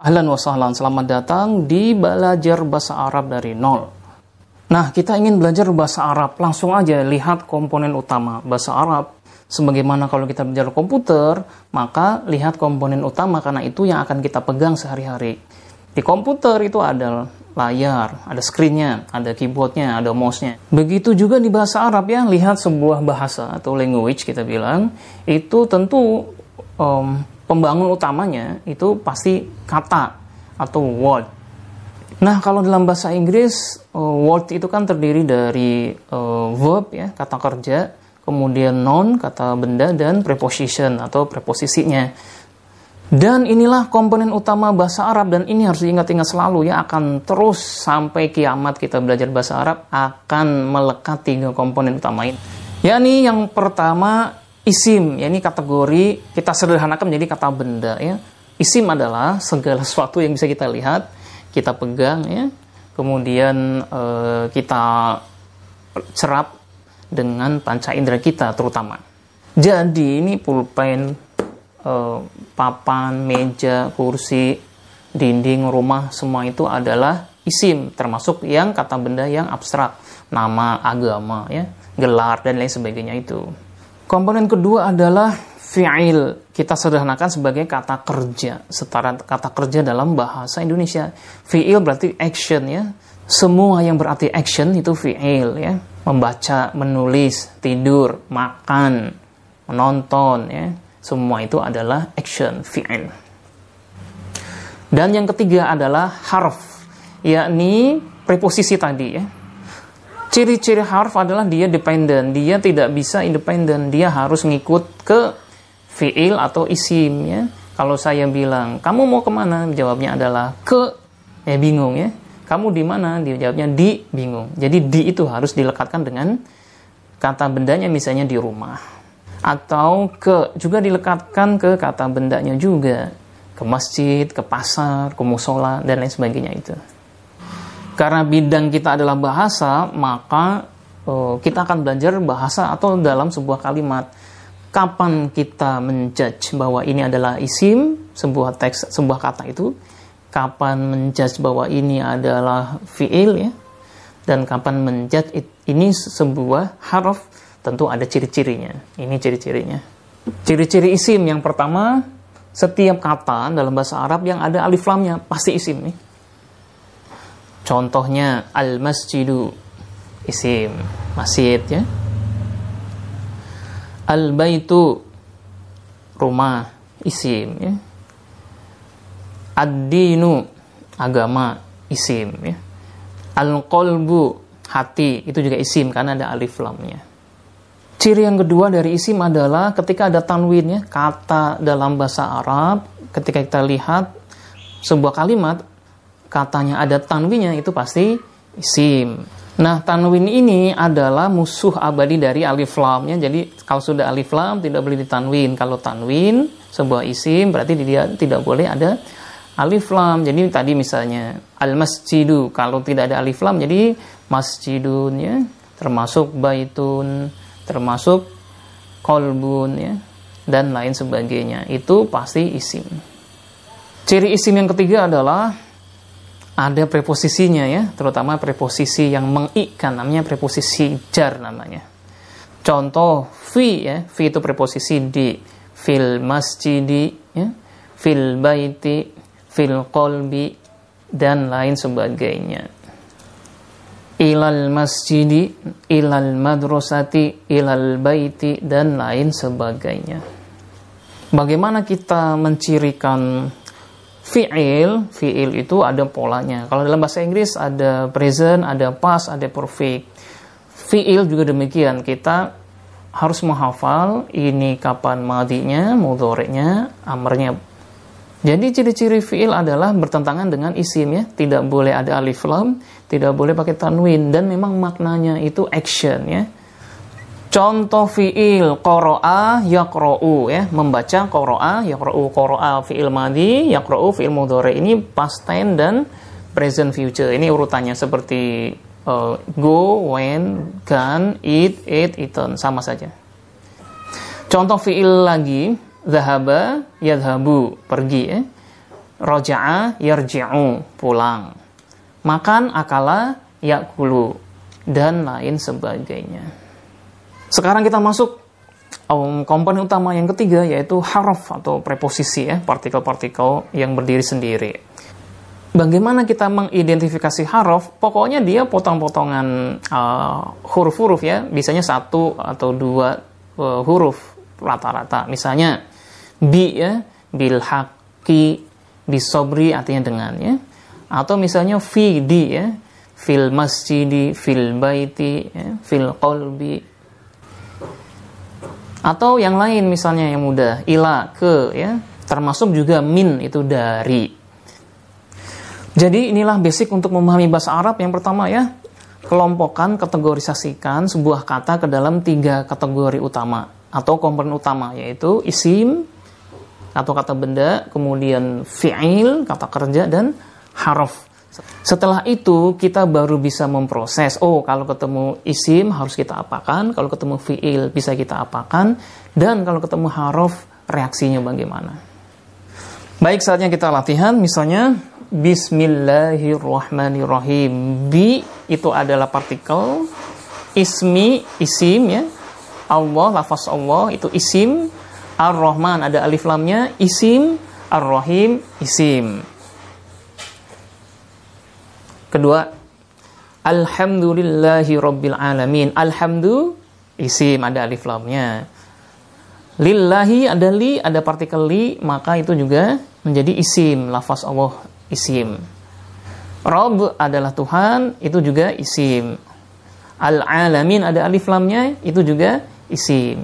Ahlan wa sahlan, selamat datang di belajar bahasa Arab dari nol. Nah, kita ingin belajar bahasa Arab, langsung aja lihat komponen utama bahasa Arab. Sebagaimana kalau kita belajar komputer, maka lihat komponen utama karena itu yang akan kita pegang sehari-hari. Di komputer itu ada layar, ada screen-nya, ada keyboard-nya, ada mouse-nya. Begitu juga di bahasa Arab ya, lihat sebuah bahasa atau language kita bilang, itu tentu um, pembangun utamanya itu pasti kata atau word. Nah, kalau dalam bahasa Inggris, uh, word itu kan terdiri dari uh, verb ya, kata kerja, kemudian noun, kata benda, dan preposition atau preposisinya. Dan inilah komponen utama bahasa Arab dan ini harus diingat-ingat selalu ya akan terus sampai kiamat kita belajar bahasa Arab akan melekat tiga komponen utama ini. Yakni yang pertama Isim, ya ini kategori kita sederhanakan menjadi kata benda ya. Isim adalah segala sesuatu yang bisa kita lihat, kita pegang ya. Kemudian eh, kita serap dengan panca indera kita terutama. Jadi ini pulpen, eh, papan, meja, kursi, dinding, rumah semua itu adalah isim termasuk yang kata benda yang abstrak, nama, agama ya, gelar dan lain sebagainya itu. Komponen kedua adalah fi'il. Kita sederhanakan sebagai kata kerja, setara kata kerja dalam bahasa Indonesia. Fi'il berarti action ya. Semua yang berarti action itu fi'il ya. Membaca, menulis, tidur, makan, menonton ya. Semua itu adalah action, fi'il. Dan yang ketiga adalah harf, yakni preposisi tadi ya Ciri-ciri harf adalah dia dependent, dia tidak bisa independen, dia harus ngikut ke fiil atau isim ya. Kalau saya bilang, kamu mau ke mana? Jawabnya adalah ke, eh bingung ya. Kamu di mana? Dia jawabnya di, bingung. Jadi di itu harus dilekatkan dengan kata bendanya misalnya di rumah. Atau ke, juga dilekatkan ke kata bendanya juga. Ke masjid, ke pasar, ke musola, dan lain sebagainya itu. Karena bidang kita adalah bahasa, maka uh, kita akan belajar bahasa atau dalam sebuah kalimat. Kapan kita menjudge bahwa ini adalah isim, sebuah teks, sebuah kata itu, kapan menjudge bahwa ini adalah fiil ya, dan kapan menjudge ini sebuah harf, tentu ada ciri-cirinya. Ini ciri-cirinya. Ciri-ciri isim yang pertama, setiap kata dalam bahasa Arab yang ada alif lamnya pasti isim nih Contohnya al-masjidu isim masjid ya. Al-baitu rumah isim ya. Ad-dinu agama isim ya. Al-qalbu hati itu juga isim karena ada alif lamnya. Ciri yang kedua dari isim adalah ketika ada tanwin ya, kata dalam bahasa Arab ketika kita lihat sebuah kalimat katanya ada tanwinnya itu pasti isim. Nah, tanwin ini adalah musuh abadi dari alif lamnya. Jadi, kalau sudah alif lam tidak boleh ditanwin. Kalau tanwin sebuah isim berarti dia tidak boleh ada alif lam. Jadi tadi misalnya al masjidu kalau tidak ada alif lam jadi masjidun ya, termasuk baitun, termasuk kolbun ya dan lain sebagainya. Itu pasti isim. Ciri isim yang ketiga adalah ada preposisinya ya, terutama preposisi yang mengikan namanya preposisi jar namanya. Contoh fi ya, fi itu preposisi di fil masjidi ya, fil baiti, fil kolbi dan lain sebagainya. Ilal masjidi, ilal madrasati, ilal baiti dan lain sebagainya. Bagaimana kita mencirikan fi'il, fi'il itu ada polanya. Kalau dalam bahasa Inggris ada present, ada past, ada perfect. Fi'il juga demikian. Kita harus menghafal ini kapan madinya, mudhoreknya, amarnya. Jadi ciri-ciri fi'il adalah bertentangan dengan isim ya. Tidak boleh ada alif lam, tidak boleh pakai tanwin dan memang maknanya itu action ya Contoh fiil qara'a yaqra'u ya, membaca qara'a yaqra'u qara'a fiil madhi, yaqra'u fiil mudhari. Ini past tense dan present future. Ini urutannya seperti uh, go, when, can, eat, eat, eaten sama saja. Contoh fiil lagi zahaba yadhabu, pergi ya. roja'a yarji'u, pulang. Makan, akala, yakulu, dan lain sebagainya. Sekarang kita masuk um, komponen utama yang ketiga yaitu harf atau preposisi ya, partikel-partikel yang berdiri sendiri. Bagaimana kita mengidentifikasi harf? Pokoknya dia potong-potongan uh, huruf-huruf ya, biasanya satu atau dua uh, huruf rata-rata. Misalnya bi ya, bil haqi, bisobri artinya dengan ya. Atau misalnya fi di ya, fil masjidi, fil baiti, ya, fil qalbi. Atau yang lain misalnya yang mudah, ila, ke ya, termasuk juga min itu dari. Jadi inilah basic untuk memahami bahasa Arab. Yang pertama ya, kelompokkan, kategorisasikan sebuah kata ke dalam tiga kategori utama atau komponen utama yaitu isim atau kata benda, kemudian fi'il, kata kerja dan harf. Setelah itu kita baru bisa memproses. Oh, kalau ketemu isim harus kita apakan, kalau ketemu fi'il bisa kita apakan, dan kalau ketemu harf reaksinya bagaimana. Baik, saatnya kita latihan. Misalnya Bismillahirrahmanirrahim. Bi itu adalah partikel. Ismi, isim ya. Allah, lafaz Allah itu isim. Ar-Rahman ada alif lamnya. Isim. Ar-Rahim, isim. Kedua, Alhamdulillahi Rabbil Alamin. Alhamdu, isim ada alif lamnya. Lillahi ada li, ada partikel li, maka itu juga menjadi isim, lafaz Allah isim. Rob adalah Tuhan, itu juga isim. Al-alamin ada alif lamnya, itu juga isim.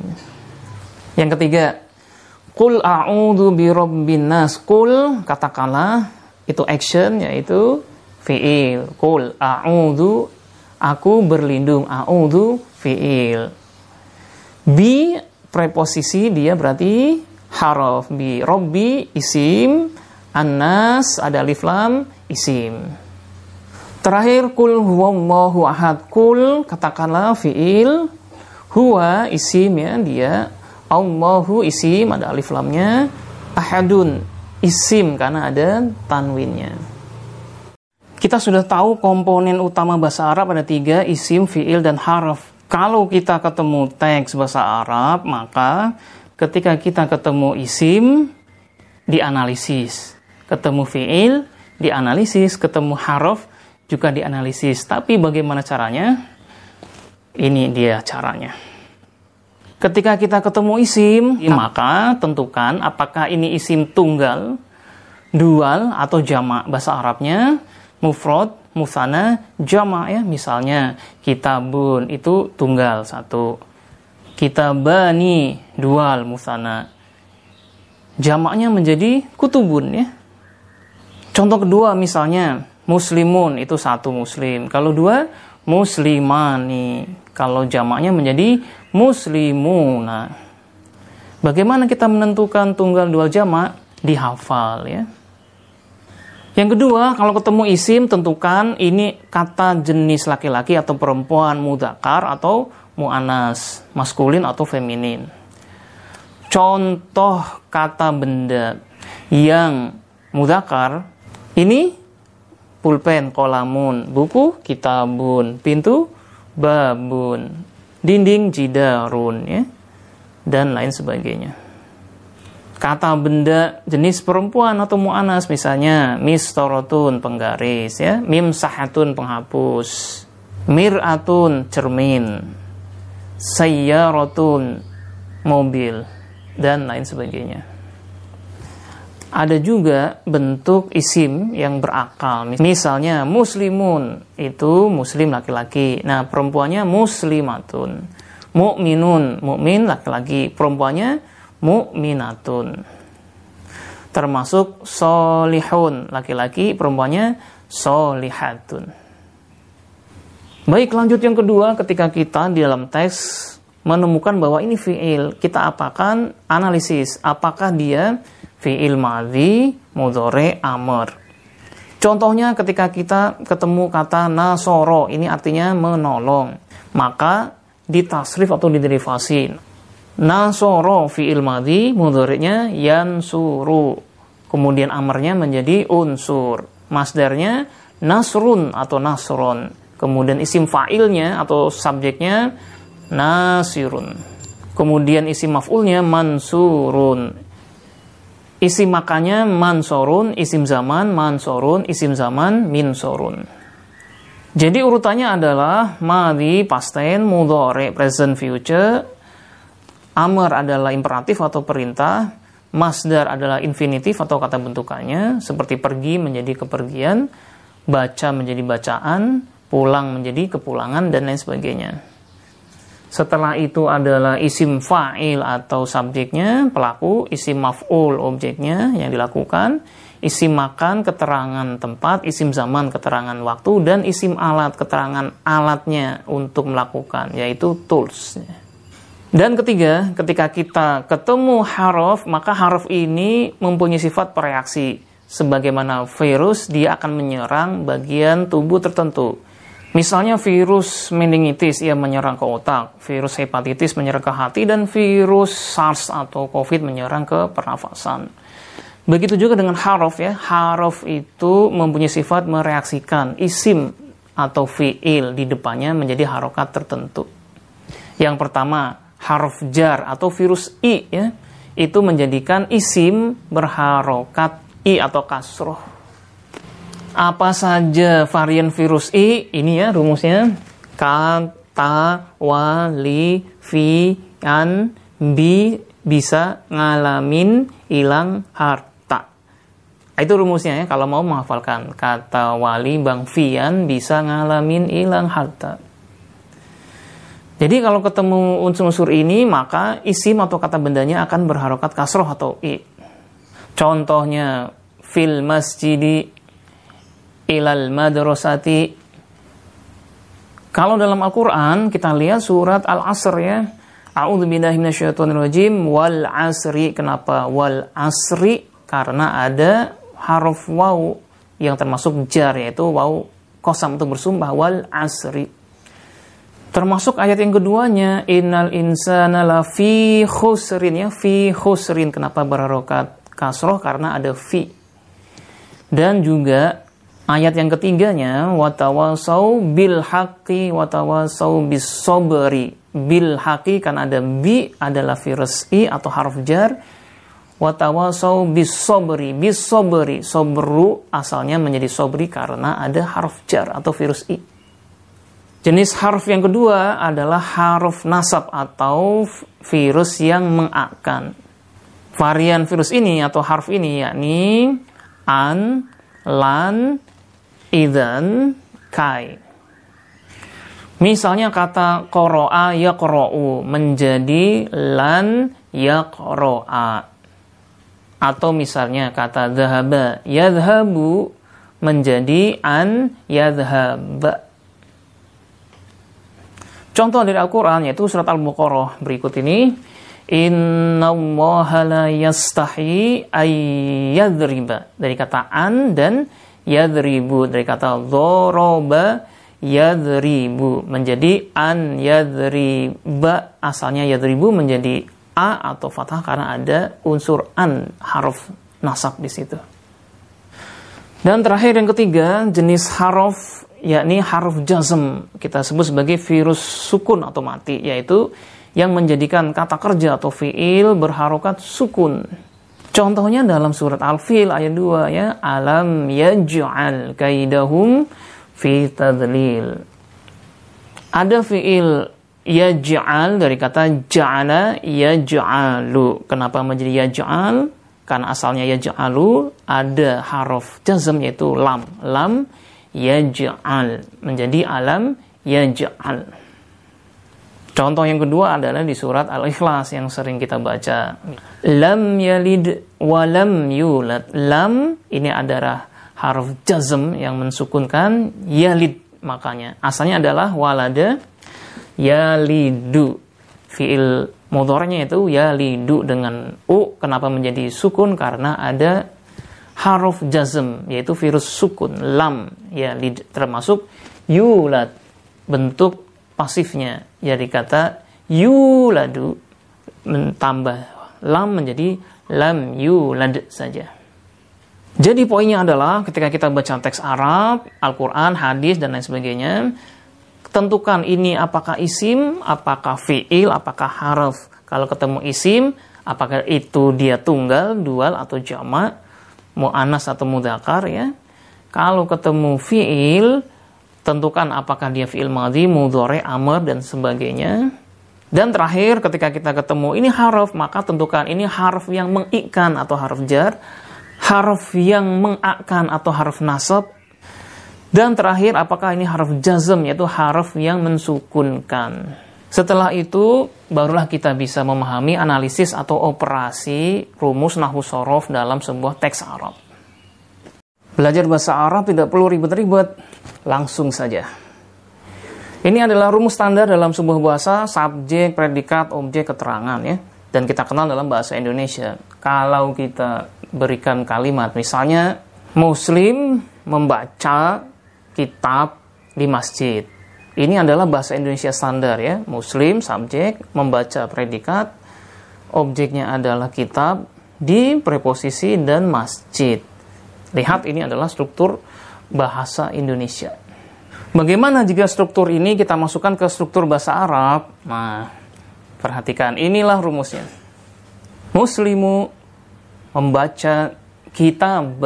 Yang ketiga, Qul a'udhu bi rabbin nas. Qul, katakanlah, itu action, yaitu fi'il. Qul a'udhu, aku berlindung. A'udhu, fi'il. Bi, preposisi, dia berarti haraf. Bi, robbi, isim. Anas ada alif lam isim. Terakhir kul huwallahu ahad. Kul katakanlah fiil huwa isim ya dia Allahu isim ada alif lamnya ahadun isim karena ada tanwinnya. Kita sudah tahu komponen utama bahasa Arab ada tiga isim, fiil dan harf. Kalau kita ketemu teks bahasa Arab maka ketika kita ketemu isim dianalisis ketemu fiil, dianalisis, ketemu harf, juga dianalisis. Tapi bagaimana caranya? Ini dia caranya. Ketika kita ketemu isim, maka tentukan apakah ini isim tunggal, dual atau jamak bahasa Arabnya, mufrad, musana, jamak ya. Misalnya kitabun itu tunggal satu. Kitabani dual musana. Jamaknya menjadi kutubun ya. Contoh kedua misalnya muslimun itu satu muslim. Kalau dua muslimani. Kalau jamaknya menjadi muslimuna. Bagaimana kita menentukan tunggal dua jamak? Dihafal ya. Yang kedua, kalau ketemu isim tentukan ini kata jenis laki-laki atau perempuan mudakar atau mu'anas, maskulin atau feminin. Contoh kata benda yang mudakar ini pulpen, kolamun, buku, kitabun, pintu, babun, dinding, jidarun, ya, dan lain sebagainya. Kata benda jenis perempuan atau mu'anas misalnya mistorotun penggaris ya, mimsahatun penghapus, miratun cermin, sayyarotun mobil dan lain sebagainya ada juga bentuk isim yang berakal. Misalnya muslimun itu muslim laki-laki. Nah, perempuannya muslimatun. Mukminun, mukmin laki-laki. Perempuannya mukminatun. Termasuk solihun laki-laki, perempuannya solihatun. Baik, lanjut yang kedua ketika kita di dalam teks menemukan bahwa ini fiil, kita apakan analisis apakah dia fi'il madhi, mudhore, amr. Contohnya ketika kita ketemu kata nasoro, ini artinya menolong. Maka ditasrif atau diderivasi. Nasoro fi'il madhi, mudhorenya yansuru. kemudian amarnya menjadi unsur. Masdarnya nasrun atau nasron. Kemudian isim fa'ilnya atau subjeknya nasirun. Kemudian isim maf'ulnya mansurun. Isim makanya mansorun isim zaman mansorun isim zaman minsorun. Jadi urutannya adalah madi, past tense, mudhari, present future, amr adalah imperatif atau perintah, masdar adalah infinitif atau kata bentukannya, seperti pergi menjadi kepergian, baca menjadi bacaan, pulang menjadi kepulangan dan lain sebagainya. Setelah itu adalah isim fa'il atau subjeknya, pelaku, isim maf'ul objeknya yang dilakukan, isim makan keterangan tempat, isim zaman keterangan waktu, dan isim alat keterangan alatnya untuk melakukan, yaitu tools. Dan ketiga, ketika kita ketemu harf, maka harf ini mempunyai sifat bereaksi. Sebagaimana virus, dia akan menyerang bagian tubuh tertentu. Misalnya virus meningitis, ia menyerang ke otak, virus hepatitis menyerang ke hati, dan virus SARS atau COVID menyerang ke pernafasan. Begitu juga dengan harof ya. Harof itu mempunyai sifat mereaksikan isim atau fiil di depannya menjadi harokat tertentu. Yang pertama, harof jar atau virus i ya. Itu menjadikan isim berharokat i atau kasroh. Apa saja varian virus i? Ini ya rumusnya. Kata, wali, fi, an, bi, bisa ngalamin, hilang, hart Nah, itu rumusnya ya, kalau mau menghafalkan. Kata wali Bang Fian bisa ngalamin hilang harta. Jadi kalau ketemu unsur-unsur ini, maka isim atau kata bendanya akan berharokat kasroh atau i. Contohnya, fil masjidi ilal madrasati. Kalau dalam Al-Quran, kita lihat surat Al-Asr ya. A'udhu billahi minasyaitonirrajim wal asri. Kenapa wal asri? Karena ada haruf waw yang termasuk jar yaitu waw kosam untuk bersumpah wal asri. Termasuk ayat yang keduanya innal insana lafi khusrin. Ya fi khusrin. Kenapa berharokat kasroh? Karena ada fi. Dan juga ayat yang ketiganya watawasau bil haqi watawasau bis sobri bil haqi kan ada bi adalah virus i atau harf jar. Watawasau bis sobri bis sobri sobru asalnya menjadi sobri karena ada harf jar atau virus i jenis harf yang kedua adalah harf nasab atau virus yang mengakan varian virus ini atau harf ini yakni an lan idan kai. Misalnya kata koroa ya korou menjadi lan ya koroa atau misalnya kata dhahaba yadhabu menjadi an yadhab. Contoh dari Al-Quran yaitu surat Al-Baqarah berikut ini. Inna allaha la yastahi ayyadriba. Dari kata an dan yadribu. Dari kata dhoroba yadribu. Menjadi an yadriba. Asalnya yadribu menjadi a atau fathah karena ada unsur an haruf nasab di situ. Dan terakhir yang ketiga, jenis haruf yakni haruf jazm kita sebut sebagai virus sukun atau mati yaitu yang menjadikan kata kerja atau fiil berharokat sukun. Contohnya dalam surat Al-Fil ayat 2 ya, alam yaj'al kaidahum fi tadlil. Ada fiil yaj'al dari kata ja'ala yaj'alu. Kenapa menjadi yaj'al? Karena asalnya yaj'alu ada harf jazm yaitu lam. Lam yaj'al menjadi alam yaj'al. Contoh yang kedua adalah di surat Al-Ikhlas yang sering kita baca. Lam yalid wa lam yulad. Lam ini adalah harf jazm yang mensukunkan yalid makanya. Asalnya adalah walada yalidu fiil mudornya itu yalidu dengan u kenapa menjadi sukun karena ada haruf jazm yaitu virus sukun lam. Yalid termasuk yulad bentuk pasifnya. Jadi kata yuladu mentambah. Lam menjadi lam yulad saja. Jadi poinnya adalah ketika kita baca teks Arab, Al-Quran, hadis, dan lain sebagainya, tentukan ini apakah isim, apakah fi'il, apakah harf. Kalau ketemu isim, apakah itu dia tunggal, dual, atau jamak, mu'anas atau mudakar ya. Kalau ketemu fi'il, tentukan apakah dia fi'il madhi, mudhari, amr, dan sebagainya. Dan terakhir ketika kita ketemu ini harf, maka tentukan ini harf yang mengikan atau harf jar, harf yang mengakkan atau harf nasab, dan terakhir apakah ini harf jazm yaitu harf yang mensukunkan. Setelah itu barulah kita bisa memahami analisis atau operasi rumus nahwu sorof dalam sebuah teks Arab. Belajar bahasa Arab tidak perlu ribet-ribet, langsung saja. Ini adalah rumus standar dalam sebuah bahasa, subjek, predikat, objek, keterangan ya. Dan kita kenal dalam bahasa Indonesia. Kalau kita berikan kalimat, misalnya Muslim membaca kitab di masjid. Ini adalah bahasa Indonesia standar ya. Muslim, subjek, membaca predikat, objeknya adalah kitab di preposisi dan masjid. Lihat ini adalah struktur bahasa Indonesia. Bagaimana jika struktur ini kita masukkan ke struktur bahasa Arab? Nah, perhatikan, inilah rumusnya. Muslimu membaca kitab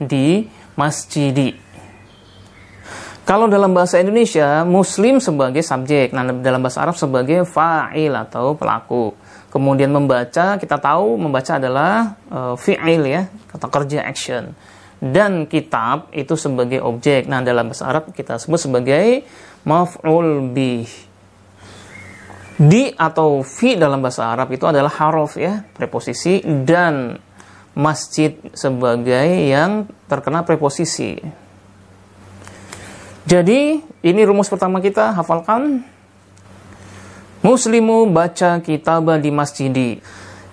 di masjidi. Kalau dalam bahasa Indonesia, muslim sebagai subjek, nah dalam bahasa Arab sebagai fa'il atau pelaku. Kemudian membaca, kita tahu membaca adalah uh, fi'il ya, kata kerja action dan kitab itu sebagai objek. Nah, dalam bahasa Arab kita sebut sebagai maf'ul bih. Di atau fi dalam bahasa Arab itu adalah harof ya, preposisi dan masjid sebagai yang terkena preposisi. Jadi, ini rumus pertama kita, hafalkan. Muslimu baca kitab di masjidi.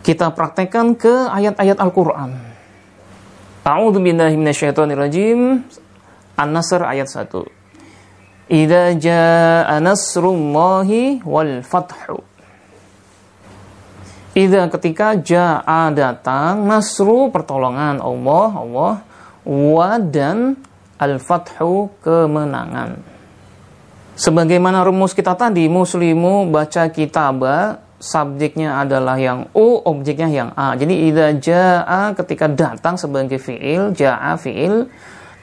Kita praktekkan ke ayat-ayat Al-Quran. A'udzu billahi minasyaitonir rajim. An-Nasr ayat 1. Idza jaa nasrullahi wal fathu. Idza ketika jaa datang nasru pertolongan Allah, Allah wa dan al-fathu kemenangan. Sebagaimana rumus kita tadi, muslimu baca kitabah subjeknya adalah yang U, objeknya yang A. Jadi idza jaa ketika datang sebagai fiil, jaa fiil,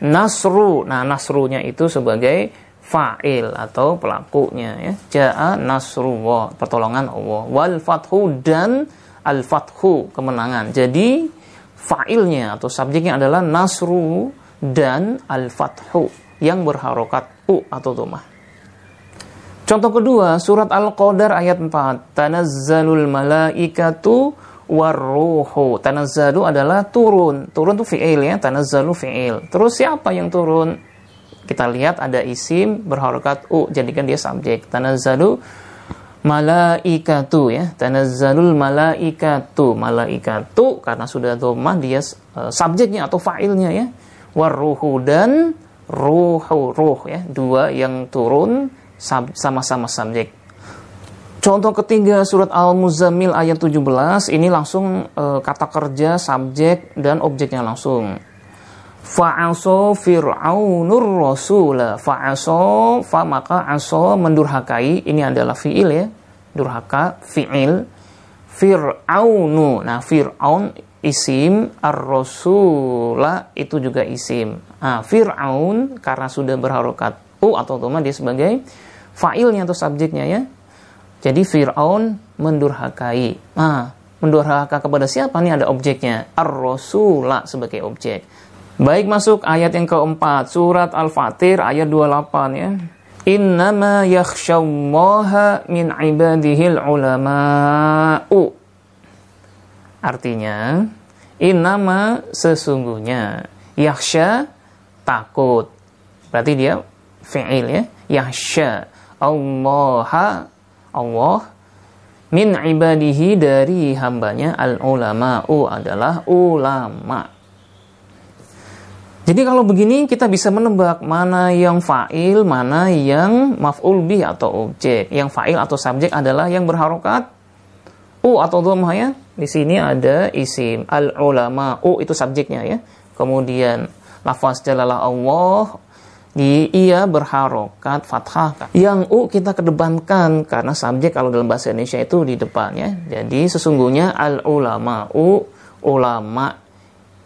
nasru. Nah, nasrunya itu sebagai fa'il atau pelakunya ya. Jaa nasrullah, pertolongan Allah. Wal fathu dan al fathu, kemenangan. Jadi fa'ilnya atau subjeknya adalah nasru dan al fathu yang berharokat u atau domah. Contoh kedua, surat Al-Qadar ayat 4. Tanazzalul malaikatu warruhu. Tanazzalu adalah turun. Turun itu fi'il ya, tanazzalu fi'il. Terus siapa yang turun? Kita lihat ada isim berharokat u, jadikan dia subjek. Tanazzalu malaikatu ya. Tanazzalul malaikatu. Malaikatu karena sudah domah dia uh, subjeknya atau fa'ilnya ya. Warruhu dan ruhu ruh ya. Dua yang turun sama-sama subjek. Contoh ketiga surat Al-Muzammil ayat 17 ini langsung e, kata kerja subjek dan objeknya langsung. Fa'aso fir'aunur rasula. Fa'aso fa maka aso mendurhakai ini adalah fiil ya. Durhaka fiil. Fir'aunu. Nah, Fir'aun isim, ar-rasula itu juga isim. Nah, Fir'aun karena sudah berharokat u atau dhamma dia sebagai fa'ilnya atau subjeknya ya. Jadi Fir'aun mendurhakai. Nah, mendurhaka kepada siapa nih ada objeknya? Ar-Rasulah sebagai objek. Baik masuk ayat yang keempat, surat Al-Fatir ayat 28 ya. Innama yakhshallaha min ibadihil ulama'u. Artinya, innama sesungguhnya. Yakhsha takut. Berarti dia fi'il ya. Yakhsha Allah Allah min ibadihi dari hambanya al ulama'u adalah ulama. Jadi kalau begini kita bisa menebak mana yang fa'il, mana yang maf'ul bih atau objek. Yang fa'il atau subjek adalah yang berharokat u atau dhammah ya. Di sini ada isim al ulama u itu subjeknya ya. kemudian lafaz jalalah Allah di ia berharokat fathah. Yang u kita kedepankan karena subjek kalau dalam bahasa Indonesia itu di depannya. Jadi sesungguhnya al ulama u ulama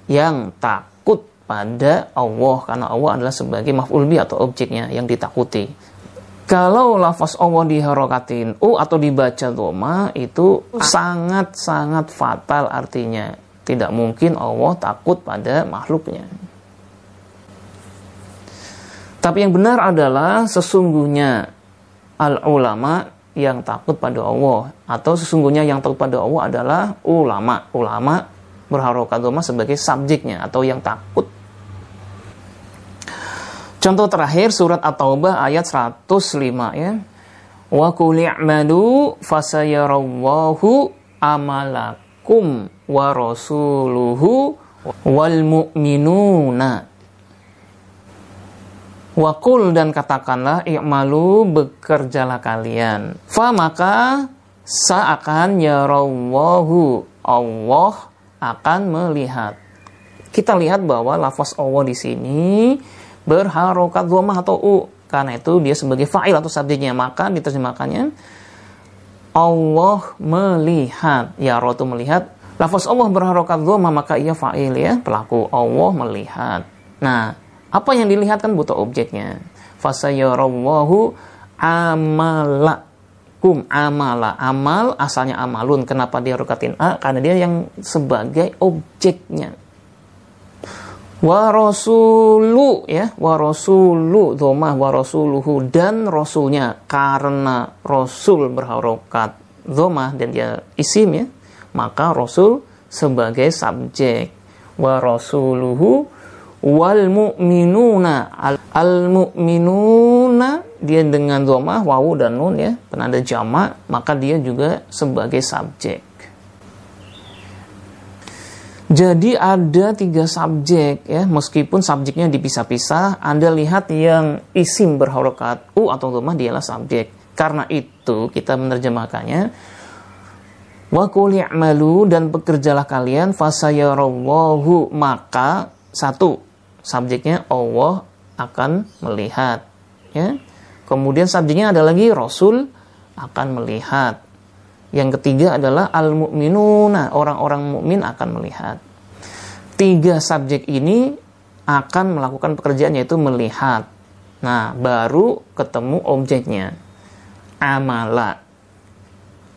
yang takut pada Allah karena Allah adalah sebagai maf'ul bi atau objeknya yang ditakuti. Kalau lafaz Allah diharokatin u atau dibaca doma itu sangat-sangat fatal artinya. Tidak mungkin Allah takut pada makhluknya. Tapi yang benar adalah sesungguhnya al ulama yang takut pada Allah atau sesungguhnya yang takut pada Allah adalah ulama. Ulama berharokat doma sebagai subjeknya atau yang takut. Contoh terakhir surat At-Taubah ayat 105 ya. Wa qul i'malu fasayarallahu amalakum wa rasuluhu wal mu'minuna Wakul dan katakanlah i'malu bekerjalah kalian. Fa maka seakan yarawwahu Allah akan melihat. Kita lihat bahwa lafaz Allah di sini berharokat dhamma atau u. Karena itu dia sebagai fa'il atau subjeknya. Maka diterjemahkannya Allah melihat. Ya rotu melihat. Lafaz Allah berharokat dhamma maka ia fa'il ya. Pelaku Allah melihat. Nah, apa yang dilihat kan butuh objeknya. Fasayarallahu amalakum amala. Amal asalnya amalun. Kenapa dia rukatin a? Karena dia yang sebagai objeknya. Wa rasulu ya, wa rasulu dhamah wa rasuluhu dan rasulnya karena rasul berharokat dhamah dan dia isim ya, maka rasul sebagai subjek. Wa rasuluhu wal mu'minuna. Al, mu'minuna dia dengan dhamma wawu dan nun ya. Penanda jamak maka dia juga sebagai subjek jadi ada tiga subjek ya. Meskipun subjeknya dipisah-pisah Anda lihat yang isim berharokat u atau dhamma dialah subjek. Karena itu kita menerjemahkannya wa qul dan bekerjalah kalian fasayarallahu maka satu subjeknya Allah akan melihat ya. Kemudian subjeknya ada lagi Rasul akan melihat yang ketiga adalah al mukminuna orang-orang mukmin akan melihat. Tiga subjek ini akan melakukan pekerjaan yaitu melihat. Nah baru ketemu objeknya. Amala.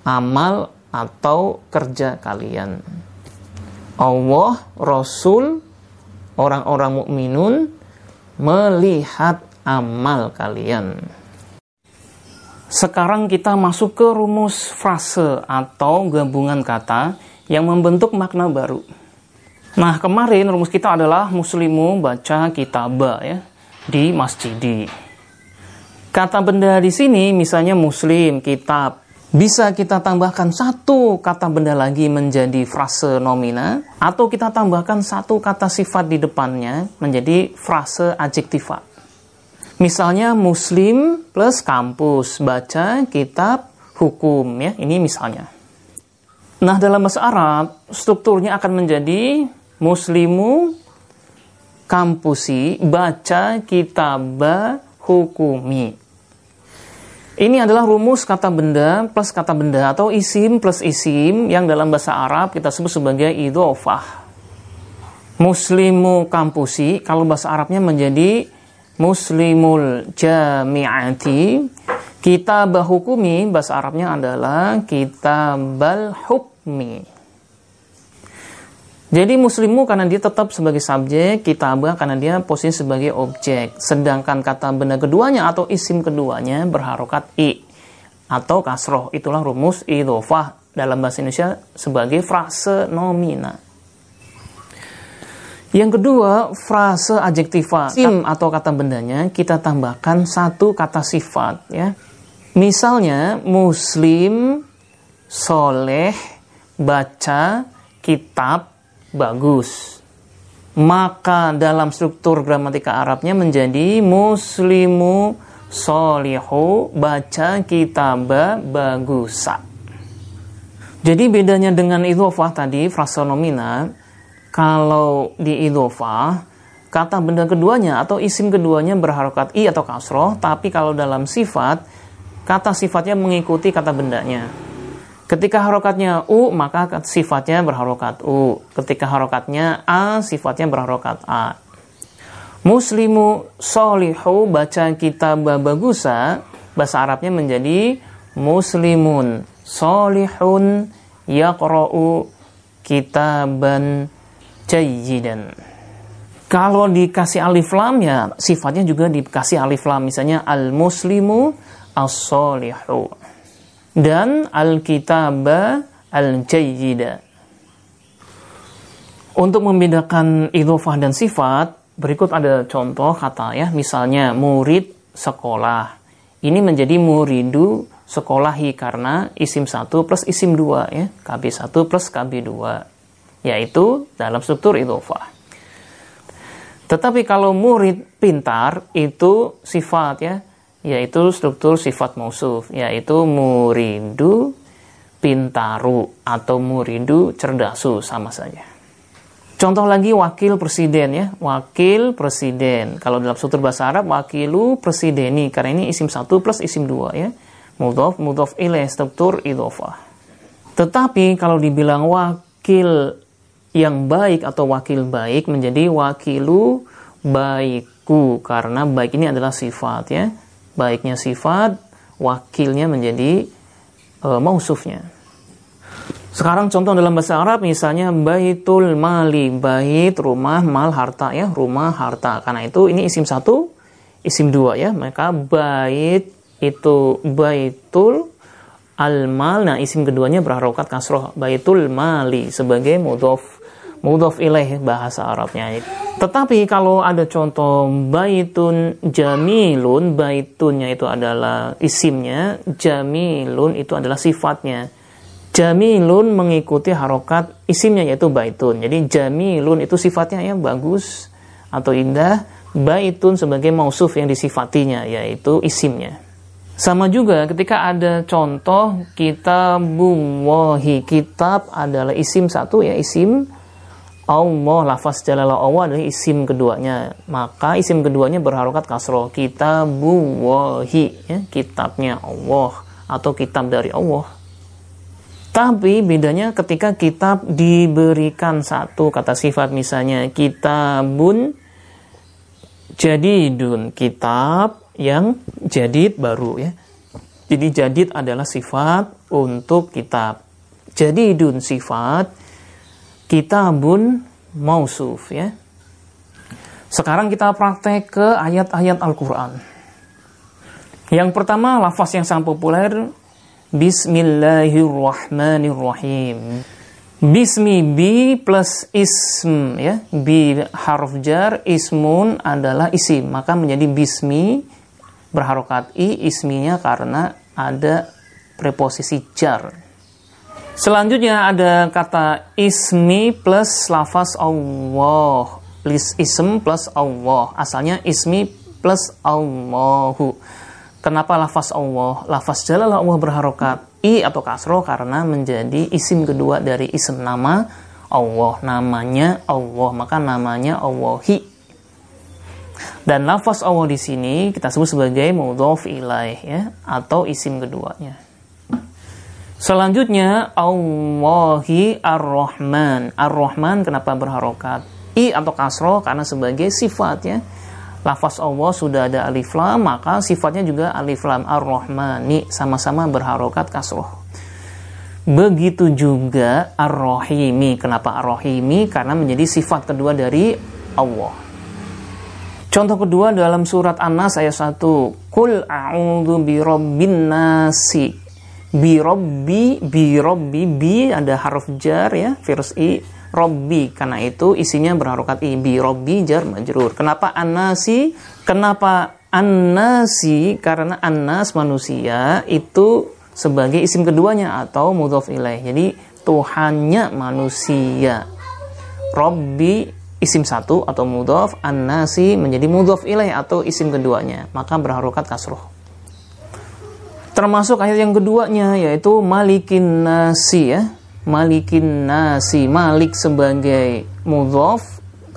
Amal atau kerja kalian. Allah Rasul orang-orang mukminun melihat amal kalian. Sekarang kita masuk ke rumus frase atau gabungan kata yang membentuk makna baru. Nah, kemarin rumus kita adalah muslimu baca kitabah ya di masjidi. Kata benda di sini misalnya muslim, kitab, bisa kita tambahkan satu kata benda lagi menjadi frase nomina atau kita tambahkan satu kata sifat di depannya menjadi frase adjektiva. Misalnya muslim plus kampus, baca kitab hukum ya. Ini misalnya. Nah, dalam bahasa Arab strukturnya akan menjadi muslimu kampusi baca kitab hukumi. Ini adalah rumus kata benda plus kata benda atau isim plus isim yang dalam bahasa Arab kita sebut sebagai idhofah. Muslimu kampusi, kalau bahasa Arabnya menjadi muslimul jami'ati. Kitab hukumi, bahasa Arabnya adalah kitabal hukmi. Jadi muslimu karena dia tetap sebagai subjek, kitabah karena dia posisi sebagai objek. Sedangkan kata benda keduanya atau isim keduanya berharokat i atau kasroh. Itulah rumus idofah dalam bahasa Indonesia sebagai frase nomina. Yang kedua, frase adjektiva. Sim atau kata bendanya kita tambahkan satu kata sifat ya. Misalnya muslim, soleh, baca, kitab, bagus. Maka dalam struktur gramatika Arabnya menjadi muslimu solihu baca kitab bagusa. Jadi bedanya dengan idhofah tadi frasa nomina kalau di idhofah kata benda keduanya atau isim keduanya berharokat i atau kasroh, tapi kalau dalam sifat kata sifatnya mengikuti kata bendanya. Ketika harokatnya u, maka sifatnya berharokat u. Ketika harokatnya a, sifatnya berharokat a. Muslimu solihu baca kitab bagusa, bahasa Arabnya menjadi muslimun solihun yaqra'u kitaban jayyidan. Kalau dikasih alif lam ya sifatnya juga dikasih alif lam misalnya al muslimu as-solihu dan al kitaba al jayyida. Untuk membedakan idhofah dan sifat, berikut ada contoh kata ya, misalnya murid sekolah. Ini menjadi muridu sekolahi karena isim 1 plus isim 2 ya, KB1 plus KB2 yaitu dalam struktur idhofah. Tetapi kalau murid pintar itu sifat ya, yaitu struktur sifat mausuf, yaitu muridu pintaru atau muridu cerdasu sama saja. Contoh lagi wakil presiden ya, wakil presiden. Kalau dalam struktur bahasa Arab wakilu presideni karena ini isim satu plus isim dua ya. Mudhof, mudhof ilaih struktur idhofah. Tetapi kalau dibilang wakil yang baik atau wakil baik menjadi wakilu baikku karena baik ini adalah sifat ya. Baiknya sifat wakilnya menjadi e, mausufnya. Sekarang contoh dalam bahasa Arab misalnya baitul mali bait rumah mal harta ya rumah harta. Karena itu ini isim satu isim dua ya. Maka bait itu baitul al mal nah isim keduanya berharokat kasroh baitul mali sebagai mudhof mudhof ilaih bahasa Arabnya. Tetapi kalau ada contoh baitun jamilun, baitunnya itu adalah isimnya, jamilun itu adalah sifatnya. Jamilun mengikuti harokat isimnya yaitu baitun. Jadi jamilun itu sifatnya yang bagus atau indah, baitun sebagai mausuf yang disifatinya yaitu isimnya. Sama juga ketika ada contoh kitabullahi, kitab adalah isim satu ya isim Allah lafaz jalalah Allah adalah isim keduanya. Maka isim keduanya berharokat kasroh. Kitabuwahi ya, kitabnya Allah atau kitab dari Allah. Tapi bedanya ketika kitab diberikan satu kata sifat misalnya kitabun jadidun. Kitab yang jadid baru ya. Jadi jadid adalah sifat untuk kitab. Jadidun sifat kitabun mausuf ya. Sekarang kita praktek ke ayat-ayat Al-Quran. Yang pertama, lafaz yang sangat populer, Bismillahirrahmanirrahim. Bismi bi plus ism ya. Bi harf jar, ismun adalah isim. Maka menjadi bismi berharokat i isminya karena ada preposisi jar. Selanjutnya ada kata ismi plus lafaz Allah. Ism plus Allah. Asalnya ismi plus Allahu. Kenapa lafaz Allah? Lafaz jalalah Allah berharokat i atau kasro karena menjadi isim kedua dari isim nama Allah. Namanya Allah, maka namanya Allahi. Dan lafaz Allah di sini kita sebut sebagai mudhof ilaih ya atau isim keduanya. Selanjutnya Allahi Ar-Rahman. Ar-Rahman kenapa berharokat? I atau kasro karena sebagai sifatnya lafaz Allah sudah ada alif lam maka sifatnya juga alif lam Ar-Rahmani sama-sama berharokat kasroh. Begitu juga Ar-Rahimi. Kenapa Ar-Rahimi? Karena menjadi sifat kedua dari Allah. Contoh kedua dalam surat An-Nas ayat 1. Kul a'udzu birabbin nasi bi robbi bi robbi bi ada haruf jar ya virus i. Robbi karena itu isinya berharokat i. Bi robbi jar majrur. Kenapa anasi? Kenapa anasi? Karena anas manusia itu sebagai isim keduanya atau mudhof ilaih. Jadi Tuhannya manusia. Robbi isim satu atau mudhof anasi menjadi mudhof ilaih atau isim keduanya. Maka berharokat kasroh Termasuk ayat yang keduanya yaitu Malikin Nasi ya. malikin nasi. Malik sebagai mudhof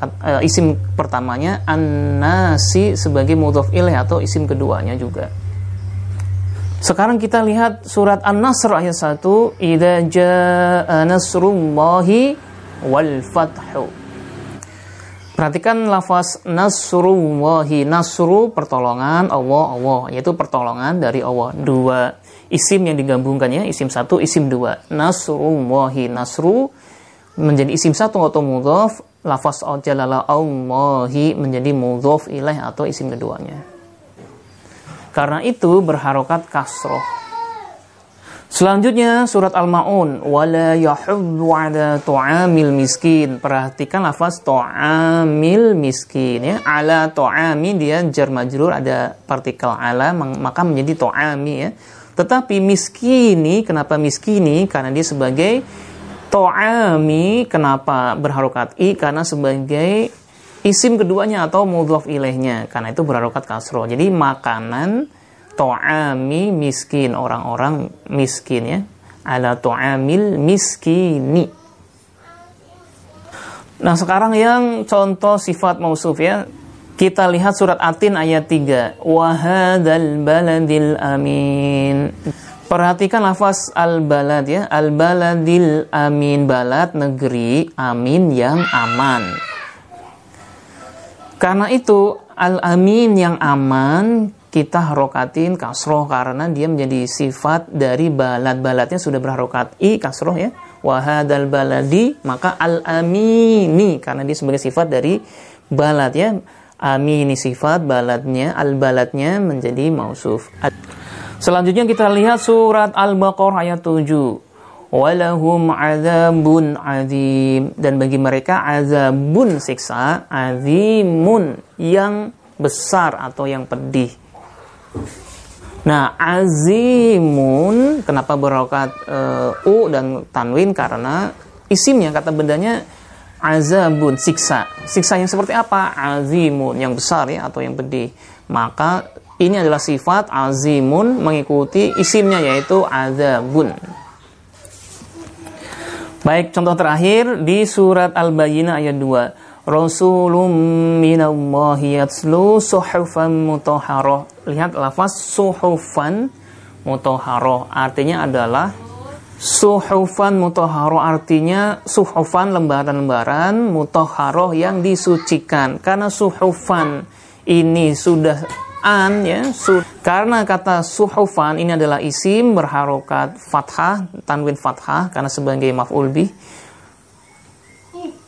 uh, isim pertamanya. An-nasi sebagai mudhof ilaih atau isim keduanya juga. Sekarang kita lihat surat An-Nasr ayat 1 idza jaa nasrullahi wal fathu Perhatikan lafaz nasrullahi nasru pertolongan Allah Allah. Yaitu pertolongan dari Allah. Dua isim yang digabungkannya isim satu isim dua. Nasrullahi nasru menjadi isim satu atau mudhaf. Lafaz jalala Allahi menjadi mudhaf ilaih atau isim keduanya. Karena itu berharokat kasroh Selanjutnya surat Al-Maun wala yahuddu ala tu'amil miskin. Perhatikan lafaz tu'amil miskin ya. Ala tu'ami dia jar majrur ada partikel ala maka menjadi tu'ami ya. Tetapi miskini kenapa miskini? Karena dia sebagai tu'ami kenapa berharokat i karena sebagai isim keduanya atau mudhaf ilaihnya. Karena itu berharokat kasro. Jadi makanan to'ami miskin. Orang-orang miskin ya. Ala to'amil miskini. Nah sekarang yang contoh sifat mausuf ya. Kita lihat surat Atin ayat 3 wahadal baladil amin. Perhatikan lafaz al-balad ya, al-baladil amin, balad negeri amin yang aman. Karena itu al-amin yang aman kita harokatin kasroh karena dia menjadi sifat dari balad-baladnya sudah berharokat. I kasroh ya. Wahadal baladi maka al amini karena dia sebagai sifat dari balad ya. Amini sifat baladnya al baladnya menjadi mausuf. Selanjutnya kita lihat surat al baqarah ayat 7 walahum azabun azim. Dan bagi mereka azabun siksa azimun yang besar atau yang pedih Nah, azimun kenapa berokat uh, u dan tanwin karena isimnya kata bendanya azabun siksa. Siksa yang seperti apa? Azimun yang besar ya atau yang pedih. Maka ini adalah sifat azimun mengikuti isimnya yaitu azabun. Baik, contoh terakhir di surat Al-Bayyinah ayat 2. Rasulun minallahi yatslu suhufan mutahharah. Lihat lafaz suhufan mutahharah artinya adalah suhufan mutahharah artinya suhufan lembaran-lembaran mutahharah yang disucikan. Karena suhufan ini sudah an ya su karena kata suhufan ini adalah isim berharokat fathah tanwin fathah karena sebagai maf'ul bih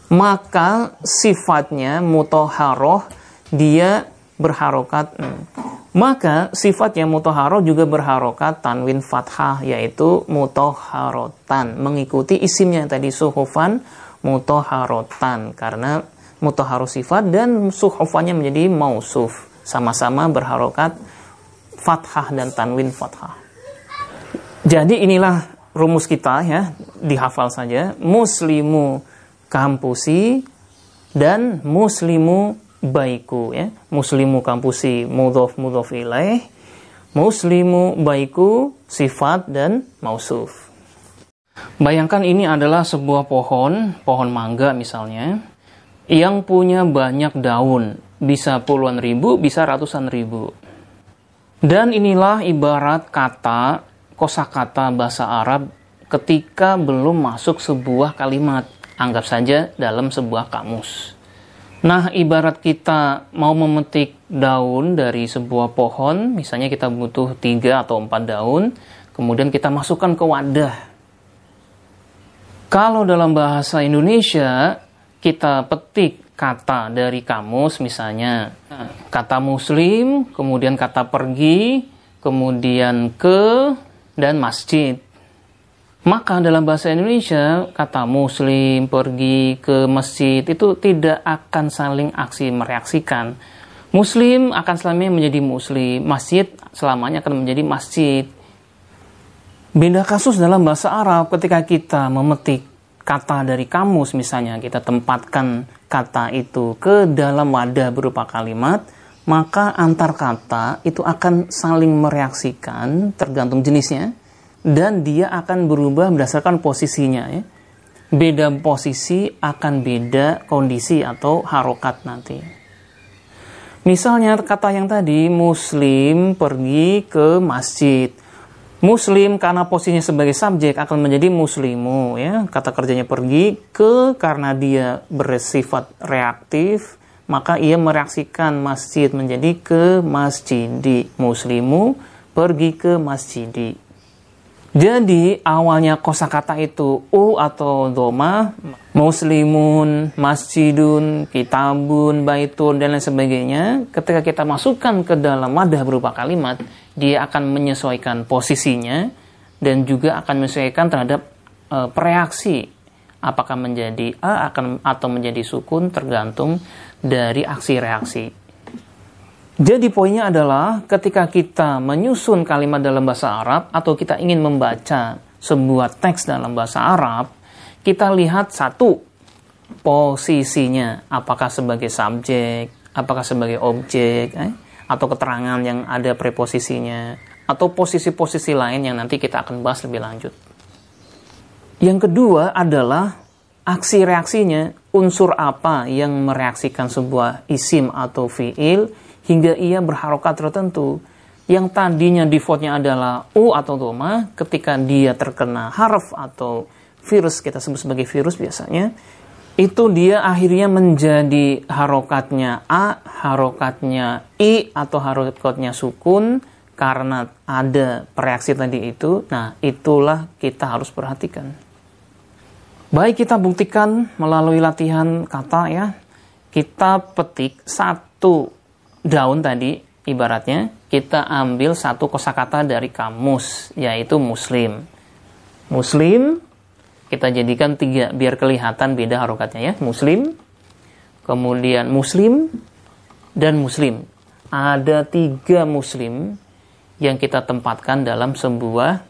maka sifatnya mutoharoh dia berharokat maka sifatnya mutoharoh juga berharokat tanwin fathah yaitu mutoharotan mengikuti isimnya tadi suhufan mutoharotan karena mutoharo sifat dan suhufannya menjadi mausuf. Sama-sama berharokat fathah dan tanwin fathah. Jadi inilah rumus kita ya dihafal saja. Muslimu kampusi dan muslimu baiku ya. Muslimu kampusi mudhof mudhof ilaih. Muslimu baiku sifat dan mausuf. Bayangkan ini adalah sebuah pohon pohon mangga misalnya yang punya banyak daun. Bisa puluhan ribu bisa ratusan ribu. Dan inilah ibarat kata kosakata bahasa Arab ketika belum masuk sebuah kalimat anggap saja dalam sebuah kamus. Nah, ibarat kita mau memetik daun dari sebuah pohon, misalnya kita butuh tiga atau empat daun, kemudian kita masukkan ke wadah. Kalau dalam bahasa Indonesia, kita petik kata dari kamus, misalnya kata muslim, kemudian kata pergi, kemudian ke, dan masjid. Maka dalam bahasa Indonesia, kata muslim pergi ke masjid itu tidak akan saling aksi mereaksikan. Muslim akan selamanya menjadi muslim, masjid selamanya akan menjadi masjid. Beda kasus dalam bahasa Arab ketika kita memetik kata dari kamus misalnya, kita tempatkan kata itu ke dalam wadah berupa kalimat, maka antar kata itu akan saling mereaksikan tergantung jenisnya dan dia akan berubah berdasarkan posisinya ya. Beda posisi akan beda kondisi atau harokat nanti. Misalnya kata yang tadi muslim pergi ke masjid. Muslim karena posisinya sebagai subjek akan menjadi muslimu ya. Kata kerjanya pergi ke karena dia bersifat reaktif maka ia mereaksikan masjid menjadi ke masjidi muslimu pergi ke masjidi jadi awalnya kosakata itu u atau doma, muslimun, masjidun, kitabun, baitun dan lain sebagainya. Ketika kita masukkan ke dalam wadah berupa kalimat, dia akan menyesuaikan posisinya dan juga akan menyesuaikan terhadap e, pereaksi apakah menjadi a akan atau menjadi sukun tergantung dari aksi reaksi. Jadi poinnya adalah ketika kita menyusun kalimat dalam bahasa Arab atau kita ingin membaca sebuah teks dalam bahasa Arab, kita lihat satu posisinya, apakah sebagai subjek, apakah sebagai objek, eh, atau keterangan yang ada preposisinya, atau posisi-posisi lain yang nanti kita akan bahas lebih lanjut. Yang kedua adalah aksi reaksinya, unsur apa yang mereaksikan sebuah isim atau fiil hingga ia berharokat tertentu yang tadinya defaultnya adalah U atau doma ketika dia terkena harf atau virus kita sebut sebagai virus biasanya itu dia akhirnya menjadi harokatnya A, harokatnya I atau harokatnya sukun karena ada reaksi tadi itu. Nah, itulah kita harus perhatikan. Baik kita buktikan melalui latihan kata ya. Kita petik satu daun tadi ibaratnya kita ambil satu kosakata dari kamus yaitu muslim. Muslim kita jadikan tiga biar kelihatan beda harokatnya ya. Muslim, kemudian muslim dan muslim. Ada tiga muslim yang kita tempatkan dalam sebuah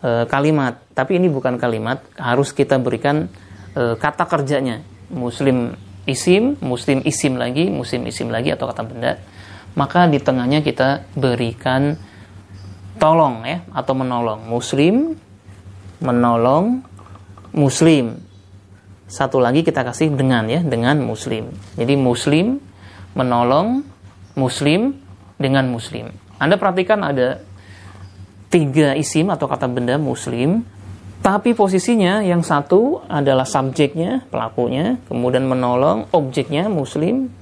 e, kalimat. Tapi ini bukan kalimat, harus kita berikan e, kata kerjanya. Muslim isim, muslim isim lagi, muslim isim lagi atau kata benda maka di tengahnya kita berikan tolong ya atau menolong. Muslim menolong muslim. Satu lagi kita kasih dengan ya dengan muslim. Jadi muslim menolong muslim dengan muslim. Anda perhatikan ada tiga isim atau kata benda muslim tapi posisinya yang satu adalah subjeknya pelakunya kemudian menolong objeknya muslim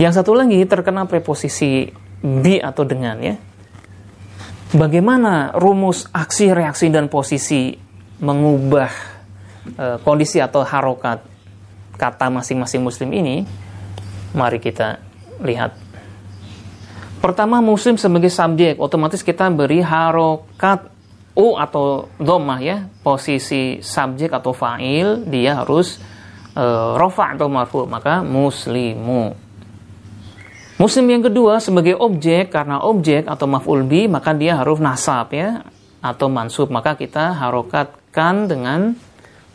yang satu lagi terkena preposisi bi atau dengan ya. Bagaimana rumus aksi, reaksi, dan posisi mengubah e, kondisi atau harokat kata masing-masing muslim ini? Mari kita lihat. Pertama, muslim sebagai subjek, otomatis kita beri harokat u atau domah ya, posisi subjek atau fa'il, dia harus e, rofa atau marfu, maka muslimu. Muslim yang kedua sebagai objek karena objek atau maf'ul bi maka dia harus nasab ya atau mansub. Maka kita harokatkan dengan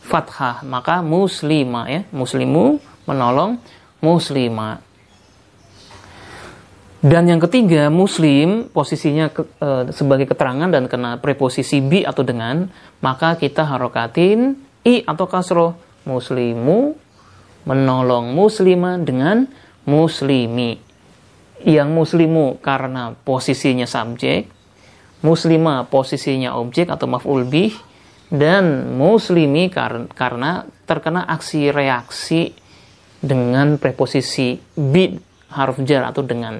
fathah. Maka muslima ya muslimu menolong muslima dan yang ketiga muslim posisinya ke, e, sebagai keterangan dan kena preposisi bi atau dengan maka kita harokatin i atau kasroh muslimu menolong muslima dengan muslimi yang muslimu karena posisinya subjek, muslima posisinya objek atau maf'ul bih, dan muslimi kar karena terkena aksi reaksi dengan preposisi bi haruf jar atau dengan.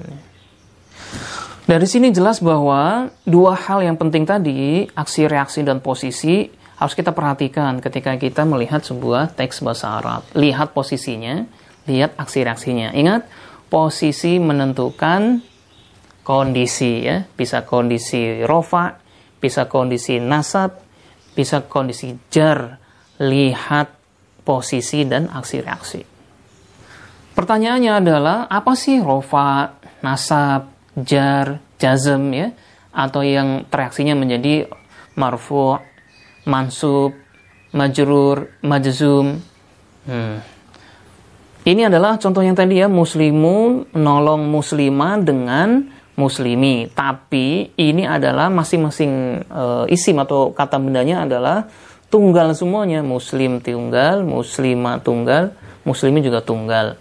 Dari sini jelas bahwa dua hal yang penting tadi, aksi reaksi dan posisi, harus kita perhatikan ketika kita melihat sebuah teks bahasa Arab. Lihat posisinya, lihat aksi reaksinya. Ingat, posisi menentukan kondisi ya, bisa kondisi rofa, bisa kondisi nasab, bisa kondisi jar, lihat posisi dan aksi reaksi. Pertanyaannya adalah apa sih rofa, nasab, jar, jazm ya, atau yang reaksinya menjadi marfu, mansub, majrur, majzum. Hmm. Ini adalah contoh yang tadi ya, muslimu menolong muslimah dengan muslimi. Tapi ini adalah masing-masing uh, isim atau kata bendanya adalah tunggal semuanya. Muslim tunggal, muslimah tunggal, muslimi juga tunggal.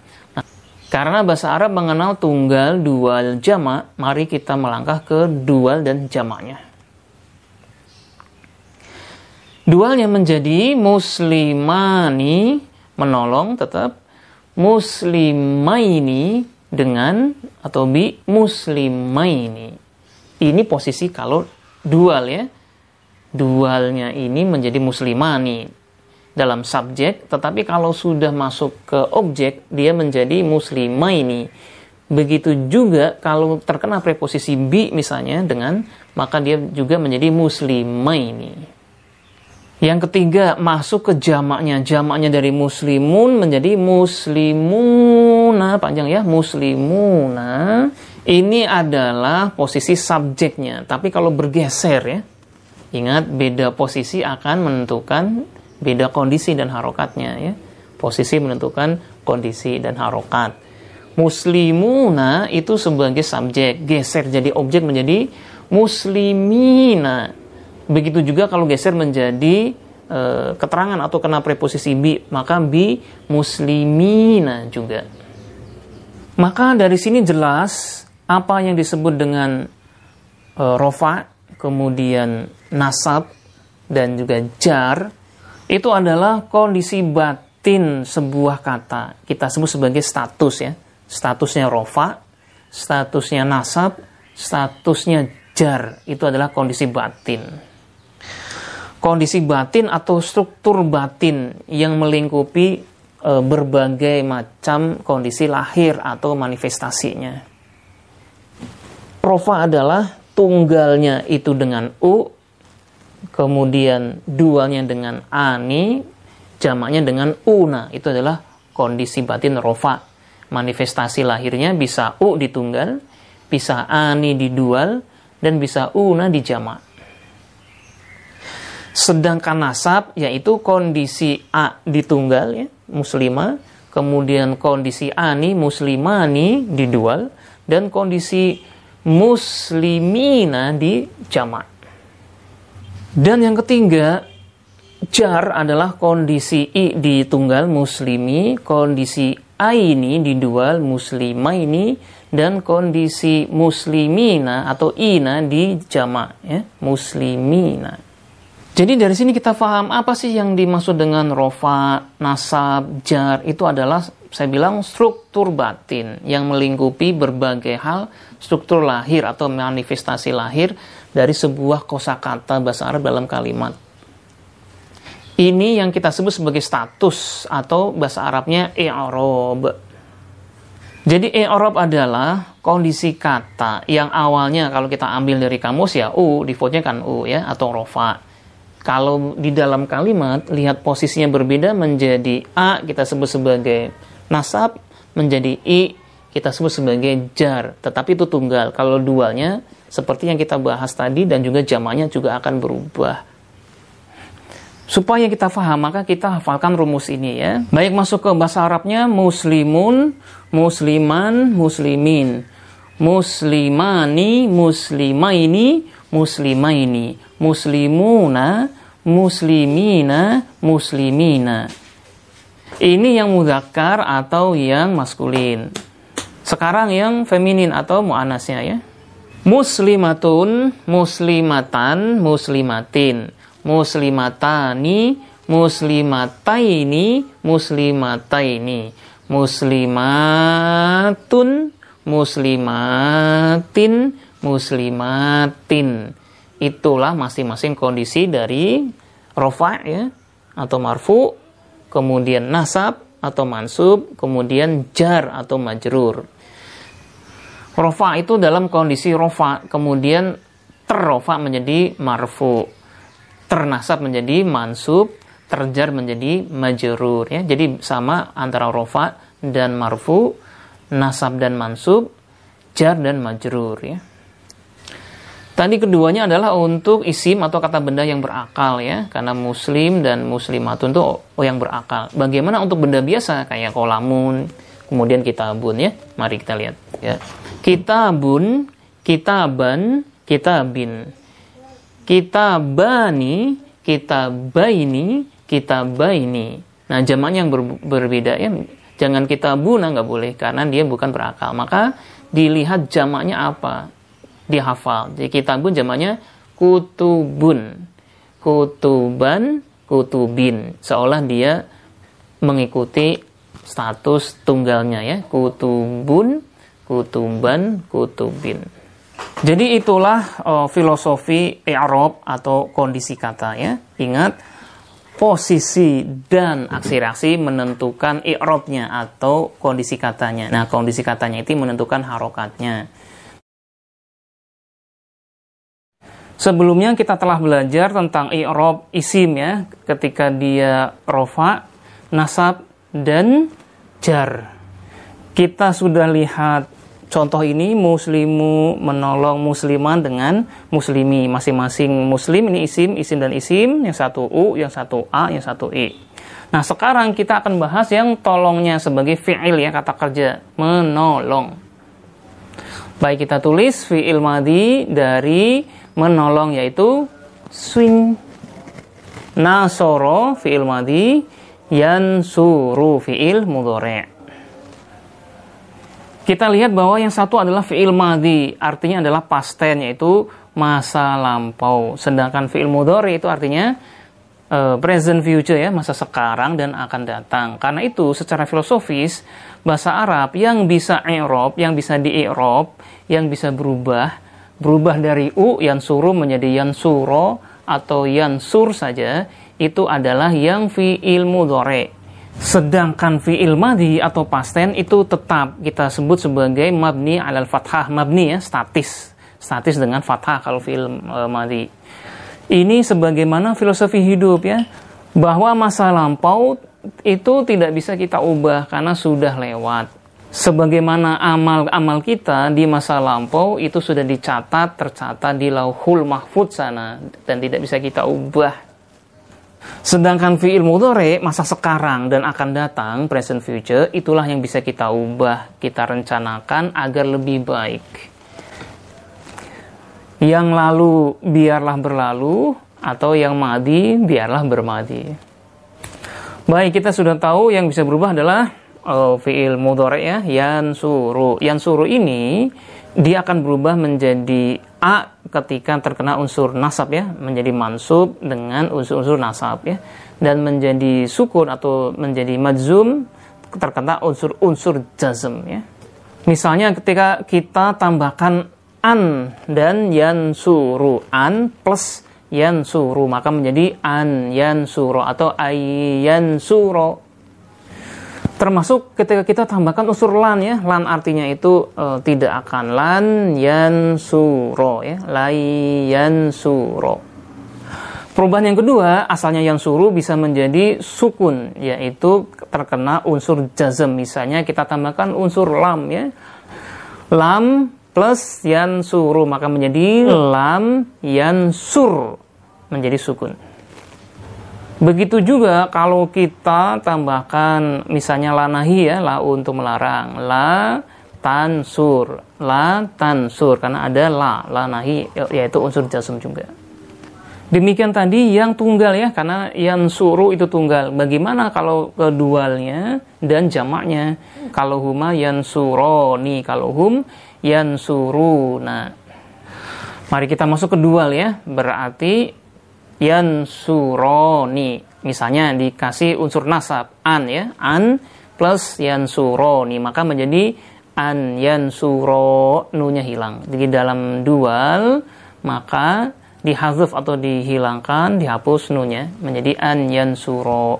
Karena bahasa Arab mengenal tunggal, dual, jamak, mari kita melangkah ke dual dan jamaknya. Dualnya menjadi muslimani, menolong tetap, muslimaini dengan atau bi muslimaini. Ini posisi kalau dual ya. Dualnya ini menjadi muslimani dalam subjek, tetapi kalau sudah masuk ke objek dia menjadi muslimaini. Begitu juga kalau terkena preposisi bi misalnya dengan maka dia juga menjadi muslimaini. Yang ketiga, masuk ke jamaknya. Jamaknya dari muslimun menjadi muslimuna. Panjang ya, muslimuna. Ini adalah posisi subjeknya. Tapi kalau bergeser ya, ingat beda posisi akan menentukan beda kondisi dan harokatnya ya. Posisi menentukan kondisi dan harokat. Muslimuna itu sebagai subjek, geser jadi objek menjadi muslimina Begitu juga kalau geser menjadi e, keterangan atau kena preposisi bi, maka bi muslimina juga. Maka dari sini jelas apa yang disebut dengan e, rofa, kemudian nasab dan juga jar itu adalah kondisi batin sebuah kata. Kita sebut sebagai status ya. Statusnya rofa, statusnya nasab, statusnya jar itu adalah kondisi batin kondisi batin atau struktur batin yang melingkupi e, berbagai macam kondisi lahir atau manifestasinya. Rofa adalah tunggalnya itu dengan u, kemudian dualnya dengan ani, jamaknya dengan una. Itu adalah kondisi batin rofa. Manifestasi lahirnya bisa u di tunggal, bisa ani di dual, dan bisa una di jamak. Sedangkan nasab yaitu kondisi A ditunggal ya, muslimah, kemudian kondisi ani muslimani didual dan kondisi muslimina di jamak. Dan yang ketiga, jar adalah kondisi i di tunggal muslimi, kondisi aini di dual muslimah ini dan kondisi muslimina atau ina di jamak ya, muslimina. Jadi dari sini kita paham apa sih yang dimaksud dengan rofa, nasab, jar itu adalah saya bilang struktur batin yang melingkupi berbagai hal struktur lahir atau manifestasi lahir dari sebuah kosakata bahasa Arab dalam kalimat. Ini yang kita sebut sebagai status atau bahasa Arabnya i'rab. Jadi i'rab adalah kondisi kata yang awalnya kalau kita ambil dari kamus ya u, defaultnya kan u ya atau rofa kalau di dalam kalimat lihat posisinya berbeda menjadi a kita sebut sebagai nasab, menjadi i kita sebut sebagai jar, tetapi itu tunggal. Kalau dualnya seperti yang kita bahas tadi dan juga jamaknya juga akan berubah. Supaya kita paham, maka kita hafalkan rumus ini ya. Baik masuk ke bahasa Arabnya muslimun, musliman, muslimin. Muslimani, muslimaini, muslimaini muslimuna, muslimina, muslimina. Ini yang muzakkar atau yang maskulin. Sekarang yang feminin atau muannasnya ya. Muslimatun, muslimatan, muslimatin. Muslimatani, muslimataini, muslimataini. Muslimatun, muslimatin, muslimatin itulah masing-masing kondisi dari rofa ya atau marfu, kemudian nasab atau mansub, kemudian jar atau majrur. Rofa itu dalam kondisi rofa, kemudian terrofa menjadi marfu, ternasab menjadi mansub, terjar menjadi majrur ya. Jadi sama antara rofa dan marfu, nasab dan mansub, jar dan majrur ya. Tadi keduanya adalah untuk isim atau kata benda yang berakal ya, karena muslim dan muslimatun itu yang berakal. Bagaimana untuk benda biasa kayak kolamun, kemudian kitabun ya. Mari kita lihat ya. Kitabun kitaban, kitabin. Kitabani, kitabaini, kitabaini. Nah, jamaknya yang ber, berbeda ya. Jangan kitabuna nggak boleh karena dia bukan berakal. Maka dilihat jamaknya apa. Dihafal. Jadi kitabun jamaknya kutubun. Kutuban, kutubin. Seolah dia mengikuti status tunggalnya ya. Kutubun, kutuban, kutubin. Jadi itulah uh, filosofi i'rab atau kondisi kata ya. Ingat posisi dan aksi reaksi menentukan i'rabnya atau kondisi katanya. Nah, kondisi katanya itu menentukan harokatnya. Sebelumnya kita telah belajar tentang i'rab isim ya, ketika dia rofa, nasab dan jar. Kita sudah lihat Contoh ini muslimu menolong musliman dengan muslimi. Masing-masing muslim ini isim, isim dan isim. Yang satu U, yang satu A, yang satu I. Nah sekarang kita akan bahas yang tolongnya sebagai fi'il ya kata kerja. Menolong. Baik kita tulis fi'il madi dari menolong yaitu swing. Nasoro fi'il madi. Yansuru fi'il mudore' kita lihat bahwa yang satu adalah fi'il madhi, artinya adalah past tense, yaitu masa lampau. Sedangkan fi'il mudhari itu artinya uh, present future ya, masa sekarang dan akan datang. Karena itu secara filosofis bahasa Arab yang bisa i'rab, yang bisa di-i'rab, yang bisa berubah, berubah dari u yang suruh menjadi yang suro atau yang sur saja, itu adalah yang fi'il mudhari Sedangkan fi'il madhi atau pasten itu tetap kita sebut sebagai mabni alal fathah. Mabni ya, statis. Statis dengan fathah kalau fi'il e, madhi. Ini sebagaimana filosofi hidup ya. Bahwa masa lampau itu tidak bisa kita ubah karena sudah lewat. Sebagaimana amal-amal kita di masa lampau itu sudah dicatat, tercatat di lauhul mahfud sana. Dan tidak bisa kita ubah Sedangkan fi'il mudhari masa sekarang dan akan datang present future itulah yang bisa kita ubah, kita rencanakan agar lebih baik. Yang lalu biarlah berlalu atau yang madi biarlah bermadi. Baik, kita sudah tahu yang bisa berubah adalah uh, fi'il mudhari ya, yansuru. Yansuru ini dia akan berubah menjadi a ketika terkena unsur nasab ya menjadi mansub dengan unsur-unsur nasab ya dan menjadi sukun atau menjadi majzum terkena unsur-unsur jazm ya. Misalnya ketika kita tambahkan an dan yansuru an plus yansuru maka menjadi an yansuru atau ayyansuro termasuk ketika kita tambahkan unsur lan ya. Lan artinya itu e, tidak akan lan yan suro ya. Yan suro perubahan yang kedua asalnya yang suru bisa menjadi sukun yaitu terkena unsur jazm. Misalnya kita tambahkan unsur lam ya. Lam plus yan suru maka menjadi lam yan sur menjadi sukun Begitu juga kalau kita tambahkan misalnya lanahi ya, la untuk melarang, la tansur, la tansur karena ada la, lanahi yaitu unsur jasum juga. Demikian tadi yang tunggal ya, karena yang suruh itu tunggal. Bagaimana kalau kedualnya dan jamaknya? Kalau huma yang suroni, kalau hum yang suruh. Nah, mari kita masuk ke dual ya. Berarti yansuroni. Misalnya dikasih unsur nasab an ya, an plus yansuroni, maka menjadi an yansuro nunya hilang. Jadi dalam dual maka dihazuf atau dihilangkan, dihapus nunya menjadi an yansuro.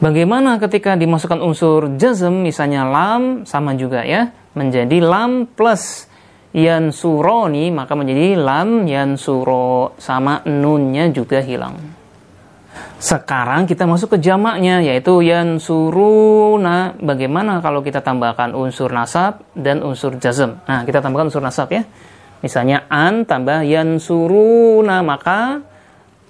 Bagaimana ketika dimasukkan unsur jazm misalnya lam sama juga ya, menjadi lam plus yansuroni maka menjadi lam yansuro sama nunnya juga hilang. Sekarang kita masuk ke jamaknya yaitu yansuruna. Bagaimana kalau kita tambahkan unsur nasab dan unsur jazm? Nah, kita tambahkan unsur nasab ya. Misalnya an tambah yansuruna maka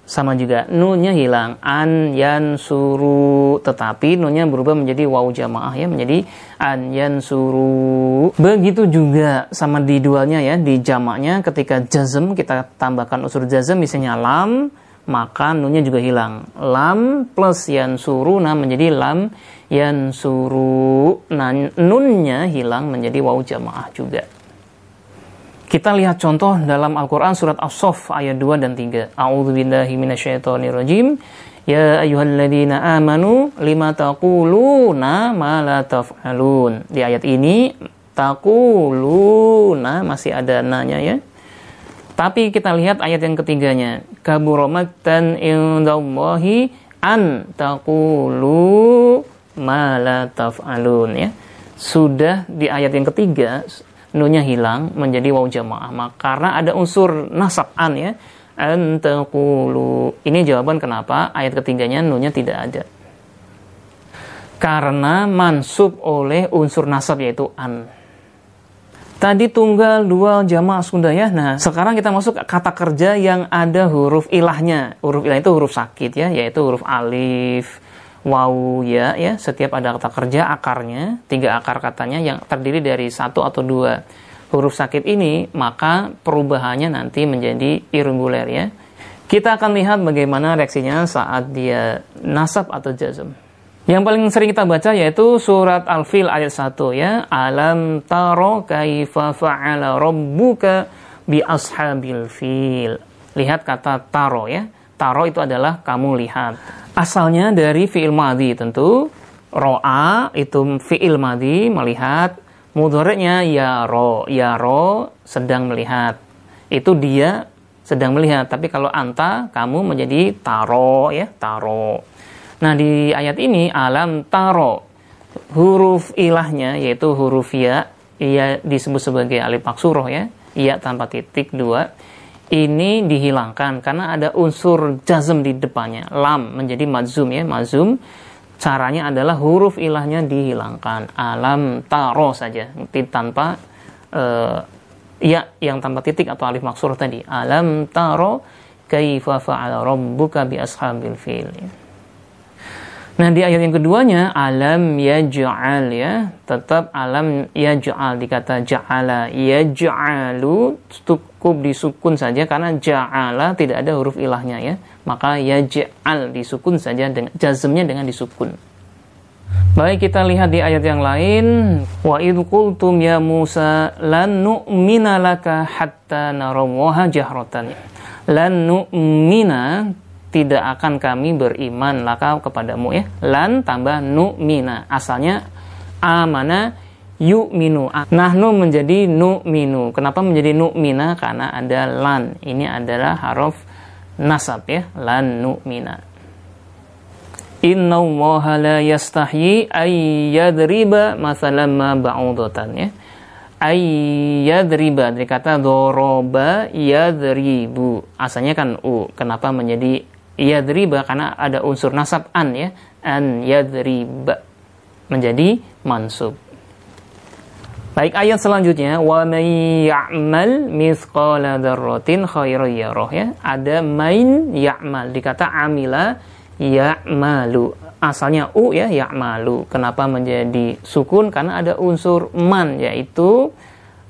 sama juga nunnya hilang. An yan suru. Tetapi nunnya berubah menjadi waw jamaah ya menjadi an yan suru. Begitu juga sama di dualnya ya di jamaknya ketika jazm kita tambahkan unsur jazm misalnya lam maka nunnya juga hilang. Lam plus yan suru nah menjadi lam yan suru. Nah nunnya hilang menjadi waw jamaah juga kita lihat contoh dalam Al-Quran surat As-Sof ayat 2 dan 3. A'udhu billahi minasyaitonirrajim. Ya ayuhalladzina amanu lima taquluna ma la taf'alun. Di ayat ini taquluna masih ada nanya ya. Tapi kita lihat ayat yang ketiganya. Kaburomatan indallahi an taqulu ma la taf'alun ya. Sudah di ayat yang ketiga nunya hilang menjadi waw jamaah. Maka karena ada unsur nasab an ya. Antakulu. Ini jawaban kenapa ayat ketiganya nunya tidak ada. Karena mansub oleh unsur nasab yaitu an. Tadi tunggal dua jamaah sunda ya. Nah, sekarang kita masuk kata kerja yang ada huruf ilahnya. Huruf ilah itu huruf sakit ya, yaitu huruf alif, waw ya ya. Setiap ada kata kerja akarnya tiga akar katanya yang terdiri dari satu atau dua huruf sakit ini maka perubahannya nanti menjadi irregular ya. Kita akan lihat bagaimana reaksinya saat dia nasab atau jazm. Yang paling sering kita baca yaitu surat Al-Fil ayat 1 ya. Alam taro kaifa fa'ala rabbuka bi ashabil fil. Lihat kata taro ya taro itu adalah kamu lihat. Asalnya dari fi'il madhi tentu. Ro'a itu fi'il madhi melihat. Mudhoreknya ya ro ya ro sedang melihat. Itu dia sedang melihat. Tapi kalau anta kamu menjadi taro ya taro. Nah di ayat ini alam taro. Huruf ilahnya yaitu huruf ya ia disebut sebagai alif maksuroh ya. Iya tanpa titik dua ini dihilangkan karena ada unsur jazm di depannya. Lam menjadi mazum ya, mazum. Caranya adalah huruf ilahnya dihilangkan. Alam taro saja tanpa uh, ya yang tanpa titik atau alif maksur tadi. Alam taro kaifa fa'ala rabbuka bi ashabil fil. Ya. Nah di ayat yang keduanya alam yaj'al ya. Tetap alam yaj'al dikata ja'ala. Yaj'alu cukup disukun saja karena ja'ala tidak ada huruf ilahnya ya. Maka yaj'al disukun saja dengan jazmnya dengan disukun Baik kita lihat di ayat yang lain. Wa id qultum ya Musa lan nu'mina laka hatta narawaha jahratan. Lan nu'mina tidak akan kami beriman. Laka kepadamu ya. Lan tambah nu mina asalnya amana yu'minu. Nahnu menjadi nu'minu. Kenapa menjadi nu'mina? Karena ada lan. Ini adalah huruf nasab ya. Lan nu'mina. Inna allaha la yastahyi ay yadriba masalan ma ba'udatan ya. Yadriba. Dari kata doroba yadribu. Asalnya kan u. Kenapa menjadi yadriba karena ada unsur nasab an ya an yadriba menjadi mansub Baik ayat selanjutnya wa may ya'mal mithqala dzarratin khairan yarah ya. Ada main ya'mal dikata amila ya'malu. Asalnya u ya ya'malu. Kenapa menjadi sukun? Karena ada unsur man yaitu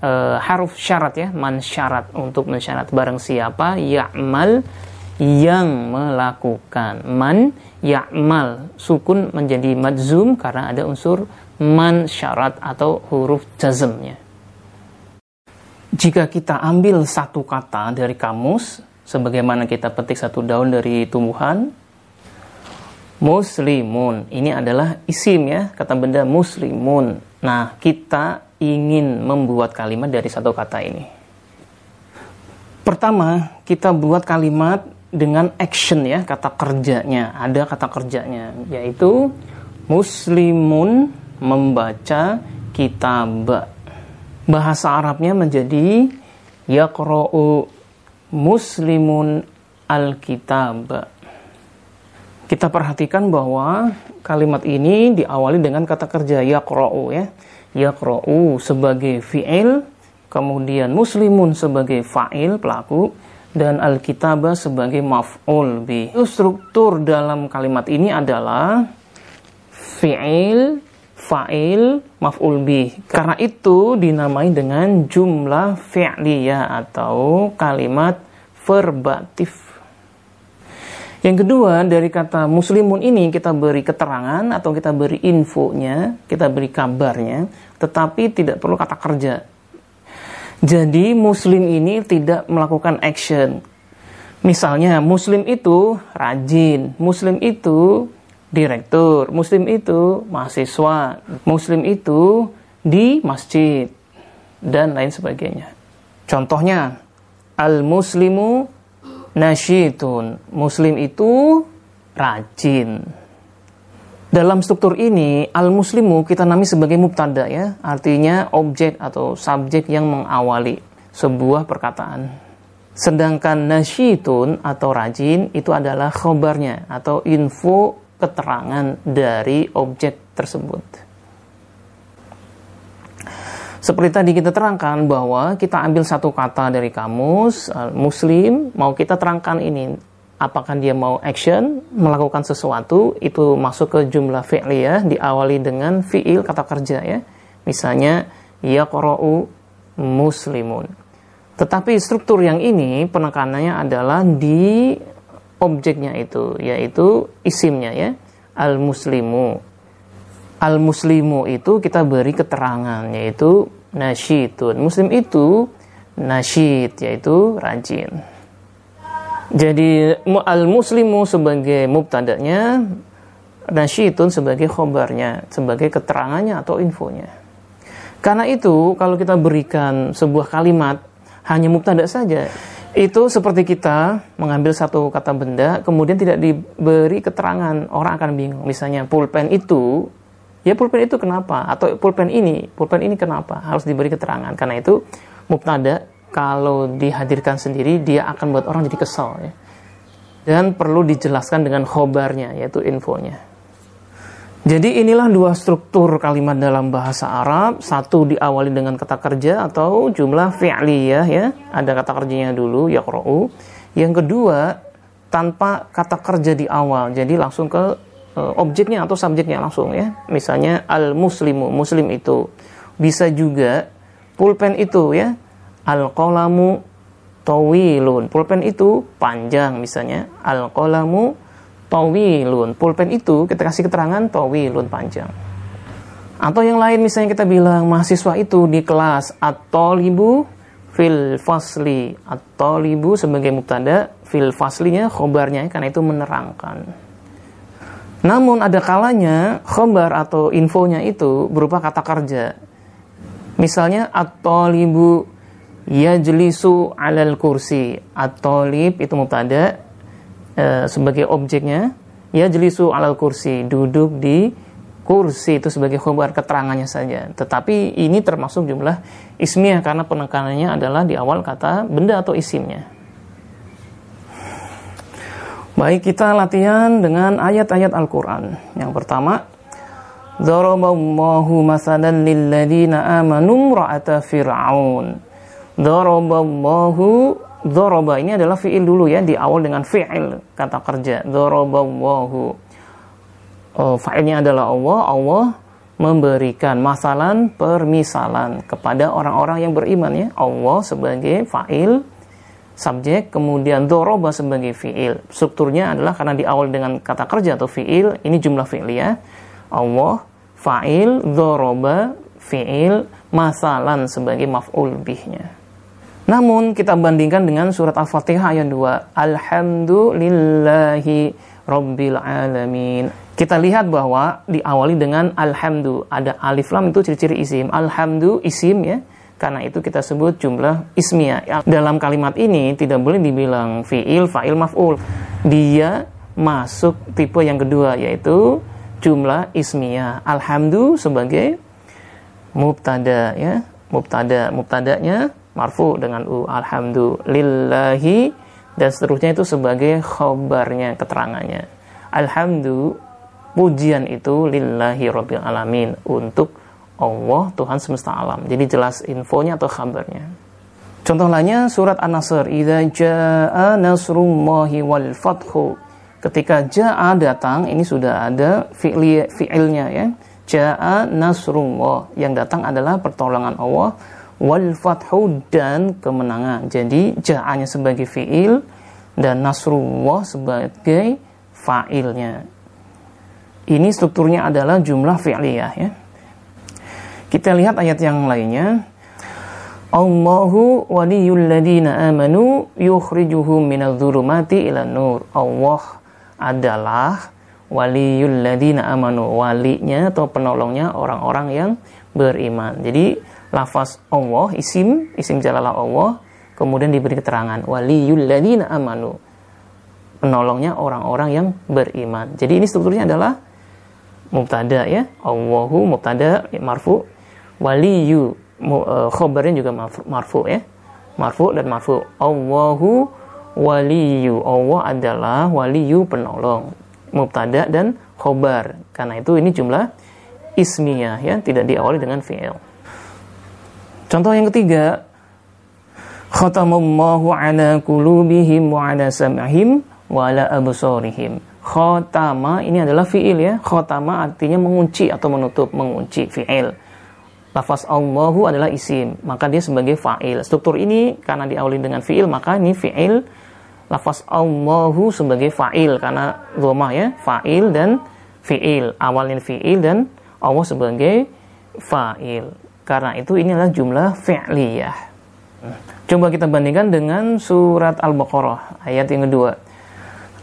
uh, haruf syarat ya, man syarat untuk mensyarat barang siapa ya'mal yang melakukan. Man ya'mal. Sukun menjadi madzum karena ada unsur man syarat atau huruf jazmnya. Jika kita ambil satu kata dari kamus sebagaimana kita petik satu daun dari tumbuhan muslimun. Ini adalah isim ya kata benda muslimun. Nah kita ingin membuat kalimat dari satu kata ini. Pertama kita buat kalimat dengan action ya kata kerjanya. Ada kata kerjanya yaitu muslimun membaca kitab. Bahasa Arabnya menjadi yaqra'u muslimun alkitab. Kita perhatikan bahwa kalimat ini diawali dengan kata kerja yaqra'u ya. Yaqra'u sebagai fi'il kemudian muslimun sebagai fa'il pelaku dan al-kitaba sebagai maf'ul bi. Struktur dalam kalimat ini adalah fi'il, fa'il, maf'ul bi. Karena itu dinamai dengan jumlah fi'liyah atau kalimat verbatif. Yang kedua, dari kata muslimun ini kita beri keterangan atau kita beri infonya, kita beri kabarnya, tetapi tidak perlu kata kerja. Jadi muslim ini tidak melakukan action. Misalnya muslim itu rajin, muslim itu direktur, muslim itu mahasiswa, muslim itu di masjid dan lain sebagainya. Contohnya al-muslimu nasyitun. Muslim itu rajin. Dalam struktur ini, al-muslimu kita nami sebagai mubtada ya, artinya objek atau subjek yang mengawali sebuah perkataan. Sedangkan nasyitun atau rajin itu adalah khobarnya atau info keterangan dari objek tersebut. Seperti tadi kita terangkan bahwa kita ambil satu kata dari kamus, muslim, mau kita terangkan ini, apakah dia mau action, melakukan sesuatu, itu masuk ke jumlah fi'liyah, diawali dengan fi'il, kata kerja ya. Misalnya, yaqra'u muslimun. Tetapi struktur yang ini penekanannya adalah di objeknya itu, yaitu isimnya ya, al-muslimu al-muslimu itu kita beri keterangan yaitu nasyidun. Muslim itu nasyid yaitu rajin. Jadi al-muslimu sebagai mubtadanya, nasyidun sebagai khobarnya, sebagai keterangannya atau infonya. Karena itu kalau kita berikan sebuah kalimat hanya mubtada saja, itu seperti kita mengambil satu kata benda kemudian tidak diberi keterangan, orang akan bingung. Misalnya pulpen itu ya pulpen itu kenapa atau pulpen ini pulpen ini kenapa harus diberi keterangan karena itu mubtada kalau dihadirkan sendiri dia akan buat orang jadi kesal ya dan perlu dijelaskan dengan khobarnya yaitu infonya jadi inilah dua struktur kalimat dalam bahasa Arab. Satu diawali dengan kata kerja atau jumlah fi'liyah ya. Ada kata kerjanya dulu, yaqra'u. Yang kedua, tanpa kata kerja di awal. Jadi langsung ke uh, objeknya atau subjeknya langsung ya. Misalnya al muslimu, muslim itu. Bisa juga pulpen itu ya. Al qalamu tawilun. Pulpen itu panjang misalnya. Al qalamu tawilun. Pulpen itu kita kasih keterangan tawilun panjang. Atau yang lain misalnya kita bilang mahasiswa itu di kelas atau libu fil fasli atau libu sebagai mubtada fil faslinya khobarnya karena itu menerangkan. Namun ada kalanya khobar atau infonya itu berupa kata kerja. Misalnya at-talibu yajlisu alal kursi. At-talib itu mubtada e, sebagai objeknya. Yajlisu alal kursi, duduk di kursi itu sebagai khobar keterangannya saja. Tetapi ini termasuk jumlah ismiyah karena penekanannya adalah di awal kata benda atau isimnya. Baik, kita latihan dengan ayat-ayat Al-Quran. Yang pertama, Daraballahu masalan lilladina amanu ra'ata fir'aun. Daraballahu Daraba ini adalah fi'il dulu ya, di awal dengan fi'il, kata kerja. Daraballahu. Oh, fa'ilnya adalah Allah. Allah memberikan masalan permisalan kepada orang-orang yang beriman ya. Allah sebagai fa'il, subjek, kemudian doroba sebagai fi'il. Strukturnya adalah karena di awal dengan kata kerja atau fi'il, ini jumlah fi'liyah. Allah, fa'il, doroba, fi'il, masalan sebagai maf'ul bihnya. Namun kita bandingkan dengan surat Al-Fatihah ayat 2. Alhamdulillahi Rabbil Alamin. Kita lihat bahwa diawali dengan Alhamdu. Ada alif lam itu ciri-ciri isim. Alhamdu isim ya karena itu kita sebut jumlah ismiyah. Dalam kalimat ini tidak boleh dibilang fi'il, fa'il, maf'ul. Dia masuk tipe yang kedua yaitu jumlah ismiyah. Alhamdu sebagai mubtada ya. Mubtada, mubtadanya marfu dengan u. Alhamdulillahi dan seterusnya itu sebagai khobarnya, keterangannya. Alhamdu pujian itu lillahi rabbil alamin untuk Allah Tuhan semesta alam. Jadi jelas infonya atau kabarnya. Contoh lainnya surat An-Nasr, "Idza jaa nasrullahi wal fathu." Ketika jaa datang, ini sudah ada fi'ilnya ya. Jaa nasrullah, yang datang adalah pertolongan Allah wal fathu dan kemenangan. Jadi jaanya sebagai fi'il dan nasrullah sebagai fa'ilnya. Ini strukturnya adalah jumlah fi'liyah ya. Kita lihat ayat yang lainnya. Allahu waliyul ladina amanu yukhrijuhum minadh-dhulumati ila nur. Allah adalah waliyul ladina amanu, walinya atau penolongnya orang-orang yang beriman. Jadi lafaz Allah isim isim jalalah Allah kemudian diberi keterangan waliyul ladina amanu. Penolongnya orang-orang yang beriman. Jadi ini strukturnya adalah mubtada ya. Allahu mubtada marfu waliyu uh, khobarnya juga marfu ya marfu dan marfu Allahu waliyu Allah adalah waliyu penolong mubtada dan khobar karena itu ini jumlah ismiyah ya tidak diawali dengan fi'il contoh yang ketiga khatamallahu ala qulubihim wa ala sam'ihim wa ala absarihim khatama ini adalah fi'il ya khatama artinya mengunci atau menutup mengunci fi'il lafaz Allahu adalah isim, maka dia sebagai fa'il. Struktur ini karena diawali dengan fi'il, maka ini fi'il lafaz Allahu sebagai fa'il karena dhamma ya, fa'il dan fi'il. Awalnya fi'il dan Allah sebagai fa'il. Karena itu ini adalah jumlah fi'liyah. Coba kita bandingkan dengan surat Al-Baqarah ayat yang kedua.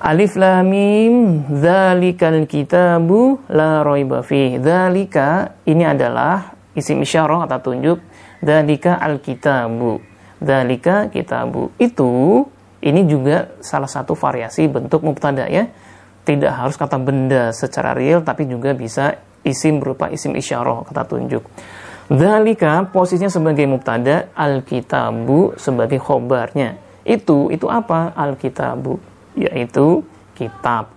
Alif lam mim dzalikal kitabu la raiba fi. Dzalika ini adalah isim isyarah kata tunjuk dalika alkitabu dalika kitabu itu ini juga salah satu variasi bentuk mubtada ya tidak harus kata benda secara real tapi juga bisa isim berupa isim isyarah kata tunjuk dalika posisinya sebagai mubtada alkitabu sebagai khobarnya itu itu apa alkitabu yaitu kitab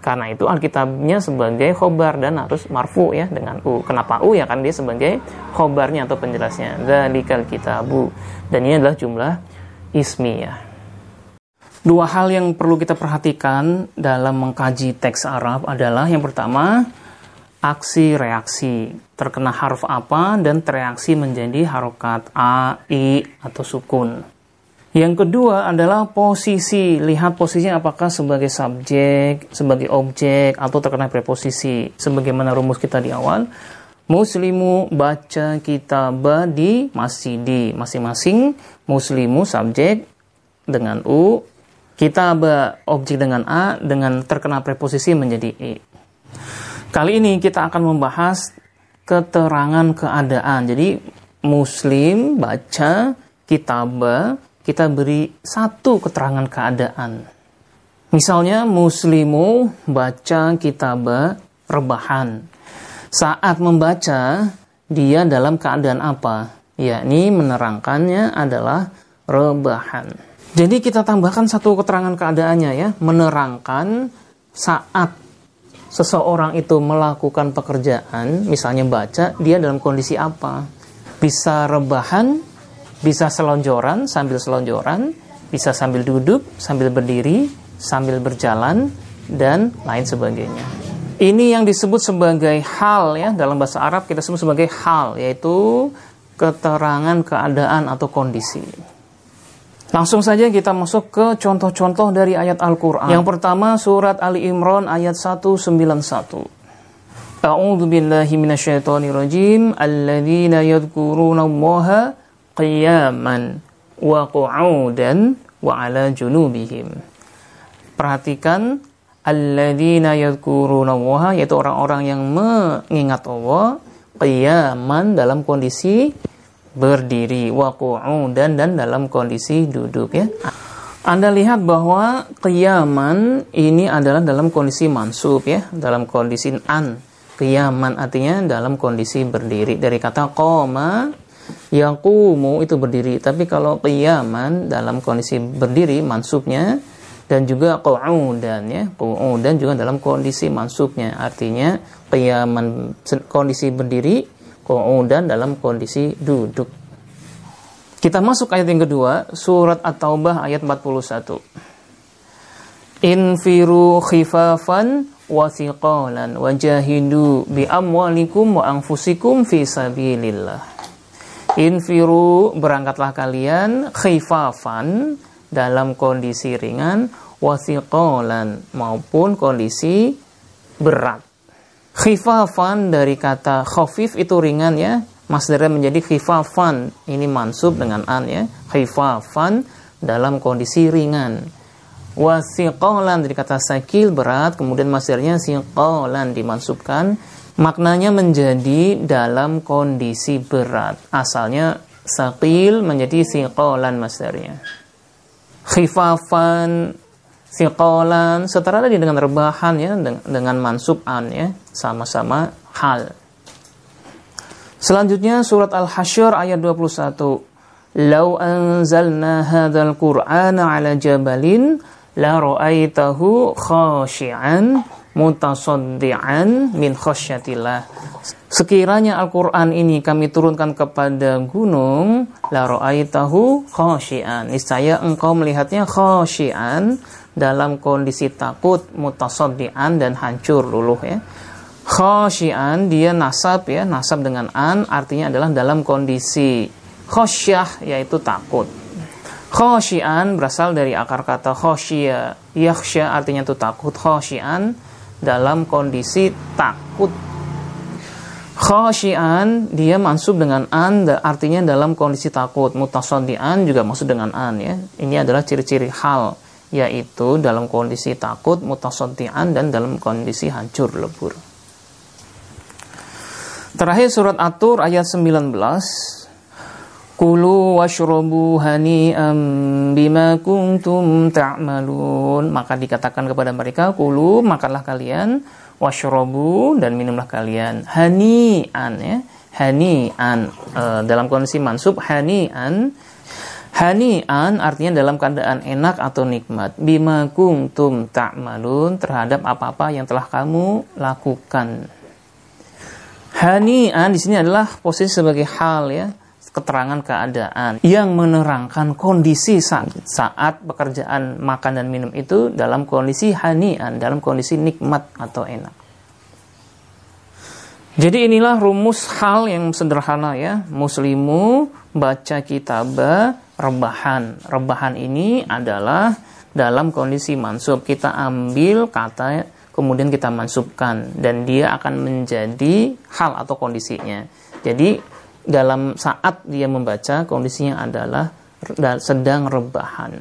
karena itu Alkitabnya sebagai khobar dan harus marfu ya dengan u. Kenapa u ya kan dia sebagai khobarnya atau penjelasnya. Dzalikal kitabu. Dan ini adalah jumlah ismiyah. Dua hal yang perlu kita perhatikan dalam mengkaji teks Arab adalah yang pertama aksi reaksi terkena huruf apa dan tereaksi menjadi harokat a, i atau sukun. Yang kedua adalah posisi. Lihat posisinya apakah sebagai subjek, sebagai objek, atau terkena preposisi. Sebagaimana rumus kita di awal. Muslimu baca kitab di masjidi. Masing-masing muslimu subjek dengan U. Kitab objek dengan A dengan terkena preposisi menjadi E. Kali ini kita akan membahas keterangan keadaan. Jadi muslim baca kitab kita beri satu keterangan keadaan. Misalnya muslimu baca kitab rebahan. Saat membaca, dia dalam keadaan apa? Yakni menerangkannya adalah rebahan. Jadi kita tambahkan satu keterangan keadaannya ya, menerangkan saat seseorang itu melakukan pekerjaan, misalnya baca, dia dalam kondisi apa? Bisa rebahan, bisa selonjoran sambil selonjoran, bisa sambil duduk, sambil berdiri, sambil berjalan, dan lain sebagainya. Ini yang disebut sebagai hal ya dalam bahasa Arab kita sebut sebagai hal yaitu keterangan keadaan atau kondisi. Langsung saja kita masuk ke contoh-contoh dari ayat Al-Qur'an. Yang pertama surat Ali Imran ayat 191. A'udzu billahi minasyaitonir rajim. Alladzina yadhkuruna Allaha qiyaman wa qu'udan wa ala junubihim. Perhatikan alladzina yadhkuruna Allah yaitu orang-orang yang mengingat Allah qiyaman dalam kondisi berdiri wa qu'udan dan dalam kondisi duduk ya. Anda lihat bahwa qiyaman ini adalah dalam kondisi mansub ya, dalam kondisi an. Qiyaman artinya dalam kondisi berdiri dari kata qoma Yaqumu itu berdiri, tapi kalau qiyaman dalam kondisi berdiri mansubnya dan juga qu'udan ya. Qu'udan juga dalam kondisi mansubnya. Artinya qiyaman kondisi berdiri, qu'udan dalam kondisi duduk. Kita masuk ayat yang kedua, surat At-Taubah ayat 41. Infiru khifafan wa thiqalan wa jahidu bi amwalikum wa anfusikum fi sabilillah. Infiru berangkatlah kalian khifafan dalam kondisi ringan wa thiqalan maupun kondisi berat. Khifafan dari kata khafif itu ringan ya, masdarnya menjadi khifafan. Ini mansub dengan an ya. Khifafan dalam kondisi ringan. Wasiqalan dari kata sakil berat, kemudian masdarnya siqalan dimansubkan. Maknanya menjadi dalam kondisi berat. Asalnya sakil menjadi siqalan masdarnya. Khifafan siqalan setara tadi dengan rebahan ya dengan mansub an ya sama-sama hal Selanjutnya surat Al-Hasyr ayat 21. Lau anzalna hadzal Qur'ana 'ala jabalin la ra'aitahu khashi'an mutasaddian min khasyatillah. Sekiranya Al-Quran ini kami turunkan kepada gunung, la ra'aitahu khashi'an. Niscaya engkau melihatnya khashi'an dalam kondisi takut, mutasaddian dan hancur luluh ya. Khosyian dia nasab ya nasab dengan an artinya adalah dalam kondisi khosyah yaitu takut. Khosyian berasal dari akar kata khosyia yakhsya artinya itu takut. Khosyian dalam kondisi takut. Khosyian dia mansub dengan an artinya dalam kondisi takut. Mutasodian juga maksud dengan an ya. Ini adalah ciri-ciri hal yaitu dalam kondisi takut mutasodian dan dalam kondisi hancur lebur Terakhir surat Atur ayat 19. Kulu washrobu hani'am bima kuntum ta'malun. Maka dikatakan kepada mereka, kulu makanlah kalian, washrobu dan minumlah kalian. Hani'an ya. Hani'an. E, dalam kondisi mansub, hani'an. Hani'an artinya dalam keadaan enak atau nikmat. Bima kuntum ta'malun terhadap apa-apa yang telah kamu lakukan. Hani'an di sini adalah posisi sebagai hal ya, keterangan keadaan yang menerangkan kondisi saat, saat pekerjaan makan dan minum itu dalam kondisi hani'an, dalam kondisi nikmat atau enak. Jadi inilah rumus hal yang sederhana ya. Muslimu baca kitab rebahan. Rebahan ini adalah dalam kondisi mansub. Kita ambil kata kemudian kita masukkan dan dia akan menjadi hal atau kondisinya. Jadi dalam saat dia membaca kondisinya adalah sedang rebahan.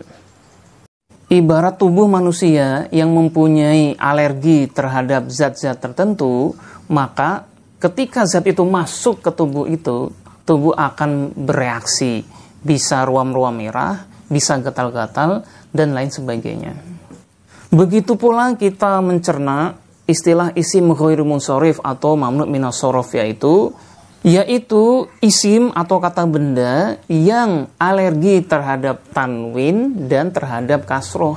Ibarat tubuh manusia yang mempunyai alergi terhadap zat-zat tertentu, maka ketika zat itu masuk ke tubuh itu, tubuh akan bereaksi, bisa ruam-ruam merah, bisa gatal-gatal dan lain sebagainya. Begitu pula kita mencerna istilah isim ghairu munsharif atau mamnu minas yaitu yaitu isim atau kata benda yang alergi terhadap tanwin dan terhadap kasroh.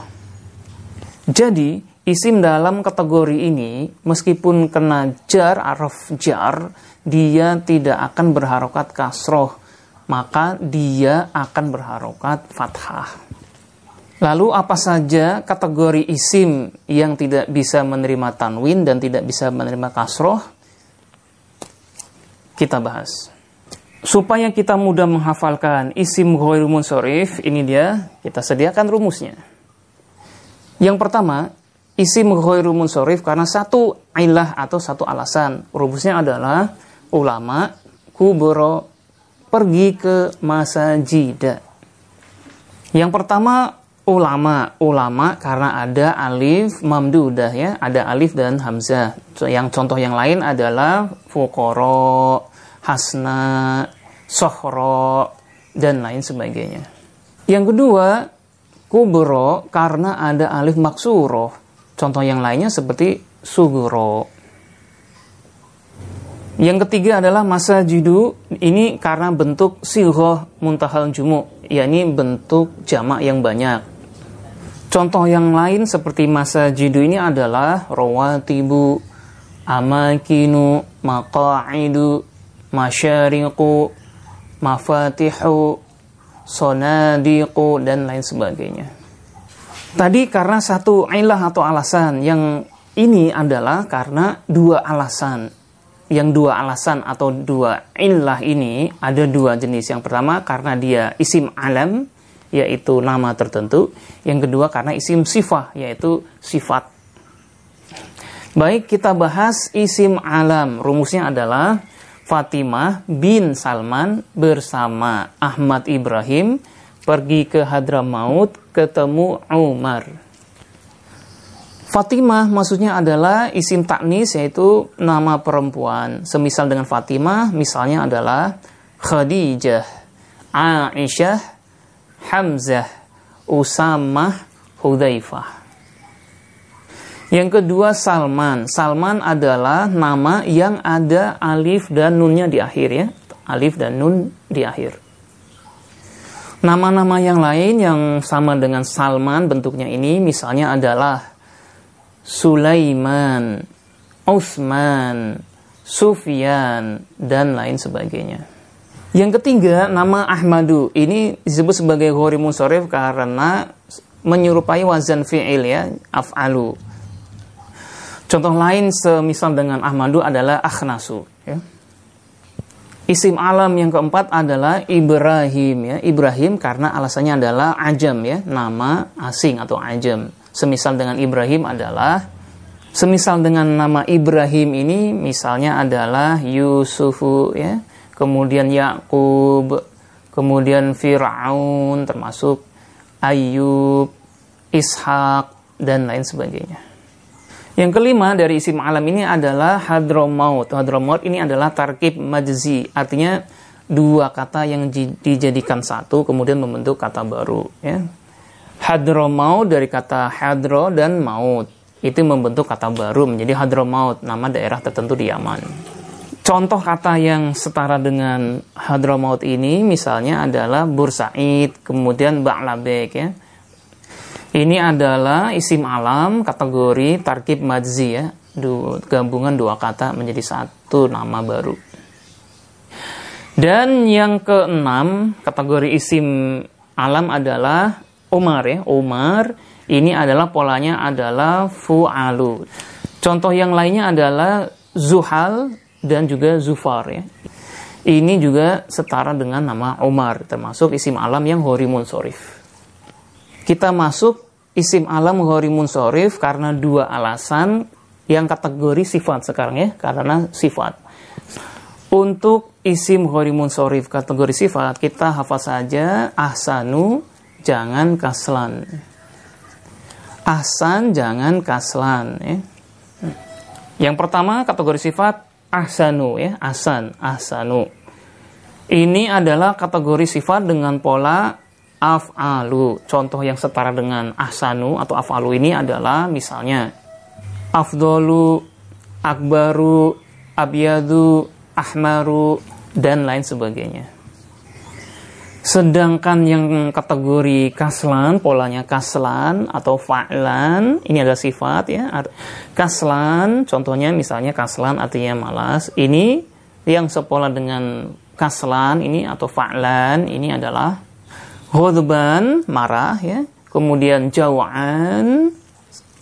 Jadi, isim dalam kategori ini meskipun kena jar araf jar, dia tidak akan berharokat kasroh, maka dia akan berharokat fathah. Lalu apa saja kategori isim yang tidak bisa menerima tanwin dan tidak bisa menerima kasroh? Kita bahas. Supaya kita mudah menghafalkan isim ghairul munsorif, ini dia, kita sediakan rumusnya. Yang pertama, isim ghairul munsorif karena satu ilah atau satu alasan. Rumusnya adalah ulama kubro pergi ke masa jida. Yang pertama, ulama ulama karena ada alif mamdudah ya ada alif dan hamzah yang contoh yang lain adalah fukoro hasna sohro dan lain sebagainya yang kedua kubro karena ada alif maksuro contoh yang lainnya seperti suguro yang ketiga adalah masa judu ini karena bentuk silhoh muntahal jumu yakni bentuk jamak yang banyak. Contoh yang lain seperti masa jidu ini adalah rawatibu, amakinu, maqa'idu, masyariqu, mafatihu, sonadiqu, dan lain sebagainya. Tadi karena satu ilah atau alasan, yang ini adalah karena dua alasan. Yang dua alasan atau dua ilah ini ada dua jenis. Yang pertama karena dia isim alam, yaitu nama tertentu. Yang kedua karena isim sifat, yaitu sifat. Baik, kita bahas isim alam. Rumusnya adalah Fatimah bin Salman bersama Ahmad Ibrahim pergi ke Hadramaut ketemu Umar. Fatimah maksudnya adalah isim taknis yaitu nama perempuan. Semisal dengan Fatimah misalnya adalah Khadijah, Aisyah, Hamzah, Usamah, Hudzaifah. Yang kedua Salman. Salman adalah nama yang ada alif dan nunnya di akhir ya. Alif dan nun di akhir. Nama-nama yang lain yang sama dengan Salman bentuknya ini misalnya adalah Sulaiman, Utsman, Sufyan, dan lain sebagainya. Yang ketiga, nama Ahmadu. Ini disebut sebagai Ghori Musorif karena menyerupai wazan fi'il ya, af'alu. Contoh lain semisal dengan Ahmadu adalah Akhnasu. Ya. Isim alam yang keempat adalah Ibrahim ya. Ibrahim karena alasannya adalah ajam ya, nama asing atau ajam. Semisal dengan Ibrahim adalah semisal dengan nama Ibrahim ini misalnya adalah Yusufu ya, kemudian Yakub, kemudian Firaun termasuk Ayub, Ishak dan lain sebagainya. Yang kelima dari isim alam ini adalah hadromaut. Hadromaut ini adalah tarkib majzi, artinya dua kata yang dijadikan satu kemudian membentuk kata baru. Ya. Hadromaut dari kata hadro dan maut itu membentuk kata baru menjadi hadromaut, nama daerah tertentu di Yaman. Contoh kata yang setara dengan hadromaut ini misalnya adalah Bursaid, kemudian Ba'labek ya ini adalah isim alam kategori tarkib madzi ya. Du, gabungan dua kata menjadi satu nama baru. Dan yang keenam kategori isim alam adalah Umar ya. Umar ini adalah polanya adalah fu'alu. Contoh yang lainnya adalah Zuhal dan juga Zufar ya. Ini juga setara dengan nama Umar, termasuk isim alam yang horimun sorif. Kita masuk isim alam ghori munsorif karena dua alasan. Yang kategori sifat sekarang ya karena sifat. Untuk isim ghori munsorif kategori sifat kita hafal saja ahsanu jangan kaslan. Ahsan jangan kaslan ya. Yang pertama kategori sifat ahsanu ya. Ahsan ahsanu. Ini adalah kategori sifat dengan pola af'alu. Contoh yang setara dengan ahsanu atau af'alu ini adalah misalnya afdolu, akbaru, abyadu, ahmaru, dan lain sebagainya. Sedangkan yang kategori kaslan, polanya kaslan atau fa'lan, ini adalah sifat ya. Kaslan, contohnya misalnya kaslan artinya malas. Ini yang sepola dengan kaslan ini atau fa'lan ini adalah Ghadban, marah ya. Kemudian jawaan,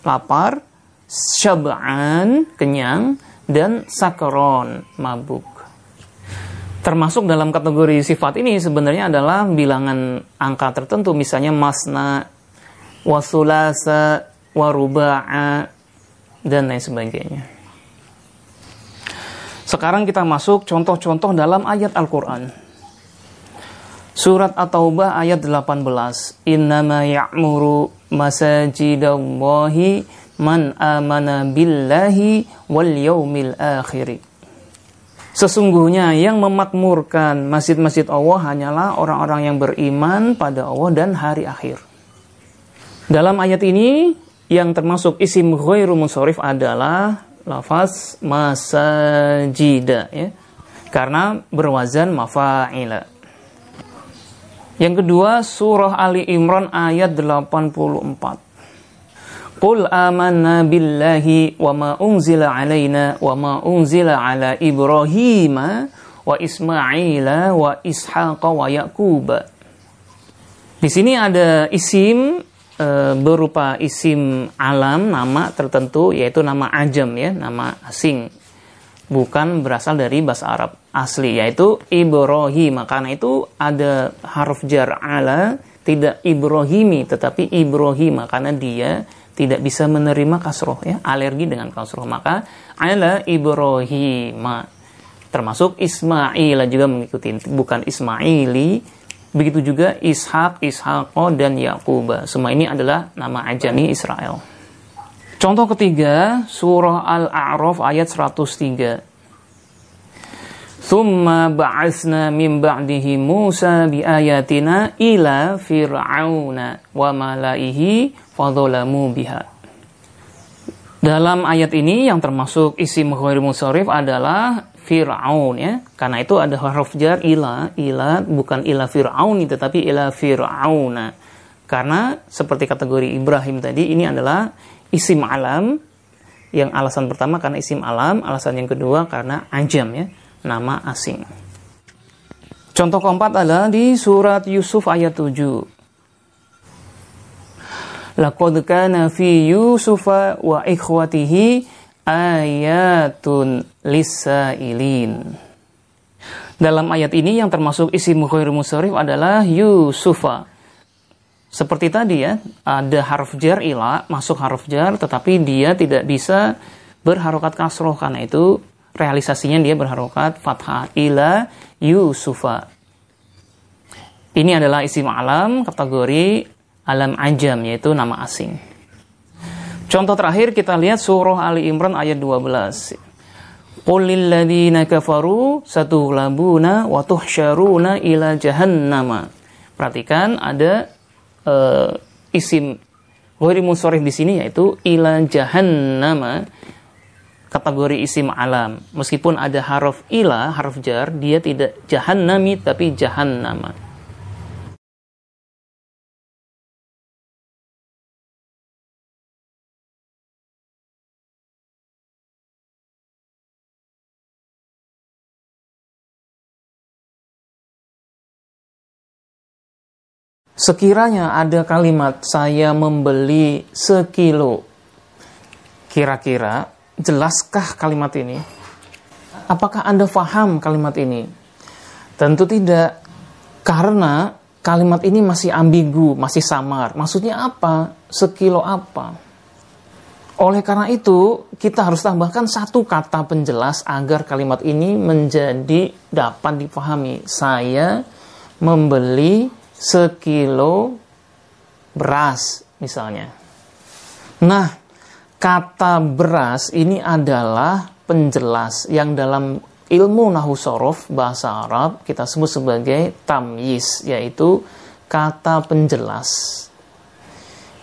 lapar. Syab'an, kenyang. Dan sakron, mabuk. Termasuk dalam kategori sifat ini sebenarnya adalah bilangan angka tertentu. Misalnya masna, wasulasa, waruba'a, dan lain sebagainya. Sekarang kita masuk contoh-contoh dalam ayat Al-Quran. Surat At-Taubah ayat 18. Innama ya'muru masajidallahi man amana billahi wal yaumil akhir. Sesungguhnya yang memakmurkan masjid-masjid Allah hanyalah orang-orang yang beriman pada Allah dan hari akhir. Dalam ayat ini yang termasuk isim ghairu munsharif adalah lafaz masajida ya. Karena berwazan mafa'ila. Yang kedua surah Ali Imran ayat 84. Qul amanna billahi wa ma unzila alaina wa ma unzila ala Ibrahim wa Ismaila wa Ishaq wa Yaqub. Di sini ada isim e, berupa isim alam nama tertentu yaitu nama ajam ya, nama asing. Bukan berasal dari bahasa Arab asli yaitu Ibrahim. Karena itu ada haruf jar ala tidak Ibrahimi tetapi Ibrahim. Karena dia tidak bisa menerima kasroh ya alergi dengan kasroh. Maka ala Ibrahim termasuk Ismail juga mengikuti. Bukan Ismaili begitu juga Ishak Ishaqo dan Yakub semua ini adalah nama ajami Israel contoh ketiga surah Al-A'raf ayat 103 Thumma ba'athna min ba'dihi Musa bi ayatina ila fir'auna wa malaihi fadhalamu biha. Dalam ayat ini yang termasuk isim ghair musarif adalah Fir'aun ya. Karena itu ada huruf jar ila, ila bukan ila Fir'aun tetapi ila Fir'auna. Karena seperti kategori Ibrahim tadi ini adalah isim alam yang alasan pertama karena isim alam, alasan yang kedua karena ajam ya nama asing. Contoh keempat adalah di surat Yusuf ayat 7. Laqad kana fi Yusufa wa ikhwatihi ayatun lisailin. Dalam ayat ini yang termasuk isi mukhair musarif adalah Yusufa. Seperti tadi ya, ada harf jar ila, masuk harf jar, tetapi dia tidak bisa berharokat kasroh karena itu realisasinya dia berharokat fathah ila Yusufa. Ini adalah isim alam kategori alam ajam yaitu nama asing. Contoh terakhir kita lihat surah Ali Imran ayat 12. Qulil ladzina kafaru satughlabuna wa tuhsyaruna ila jahannama. Perhatikan ada uh, isim ghairi munsharif di sini yaitu ila jahannama kategori isim alam. Meskipun ada harf ila, harf jar, dia tidak jahannami tapi jahannama. Sekiranya ada kalimat saya membeli sekilo, kira-kira jelaskah kalimat ini? Apakah Anda faham kalimat ini? Tentu tidak, karena kalimat ini masih ambigu, masih samar. Maksudnya apa? Sekilo apa? Oleh karena itu, kita harus tambahkan satu kata penjelas agar kalimat ini menjadi dapat dipahami. Saya membeli sekilo beras, misalnya. Nah, kata beras ini adalah penjelas yang dalam ilmu nahu sorof bahasa Arab kita sebut sebagai tamyiz yaitu kata penjelas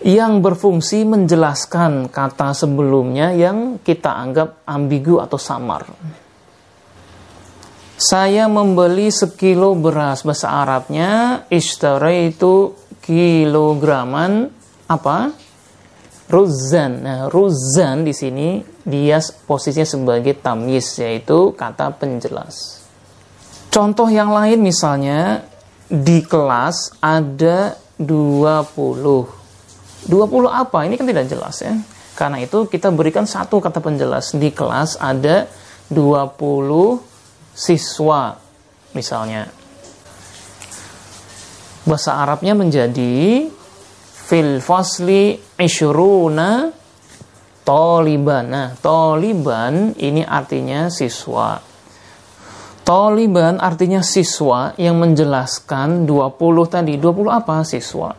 yang berfungsi menjelaskan kata sebelumnya yang kita anggap ambigu atau samar. Saya membeli sekilo beras bahasa Arabnya ishtara itu kilograman apa? Ruzan. Nah, ruzan di sini dia posisinya sebagai tamyiz yaitu kata penjelas. Contoh yang lain misalnya di kelas ada 20. 20 apa? Ini kan tidak jelas ya. Karena itu kita berikan satu kata penjelas. Di kelas ada 20 siswa misalnya. Bahasa Arabnya menjadi fil fasli isyuruna toliban. Nah, toliban ini artinya siswa. Toliban artinya siswa yang menjelaskan 20 tadi. 20 apa? Siswa.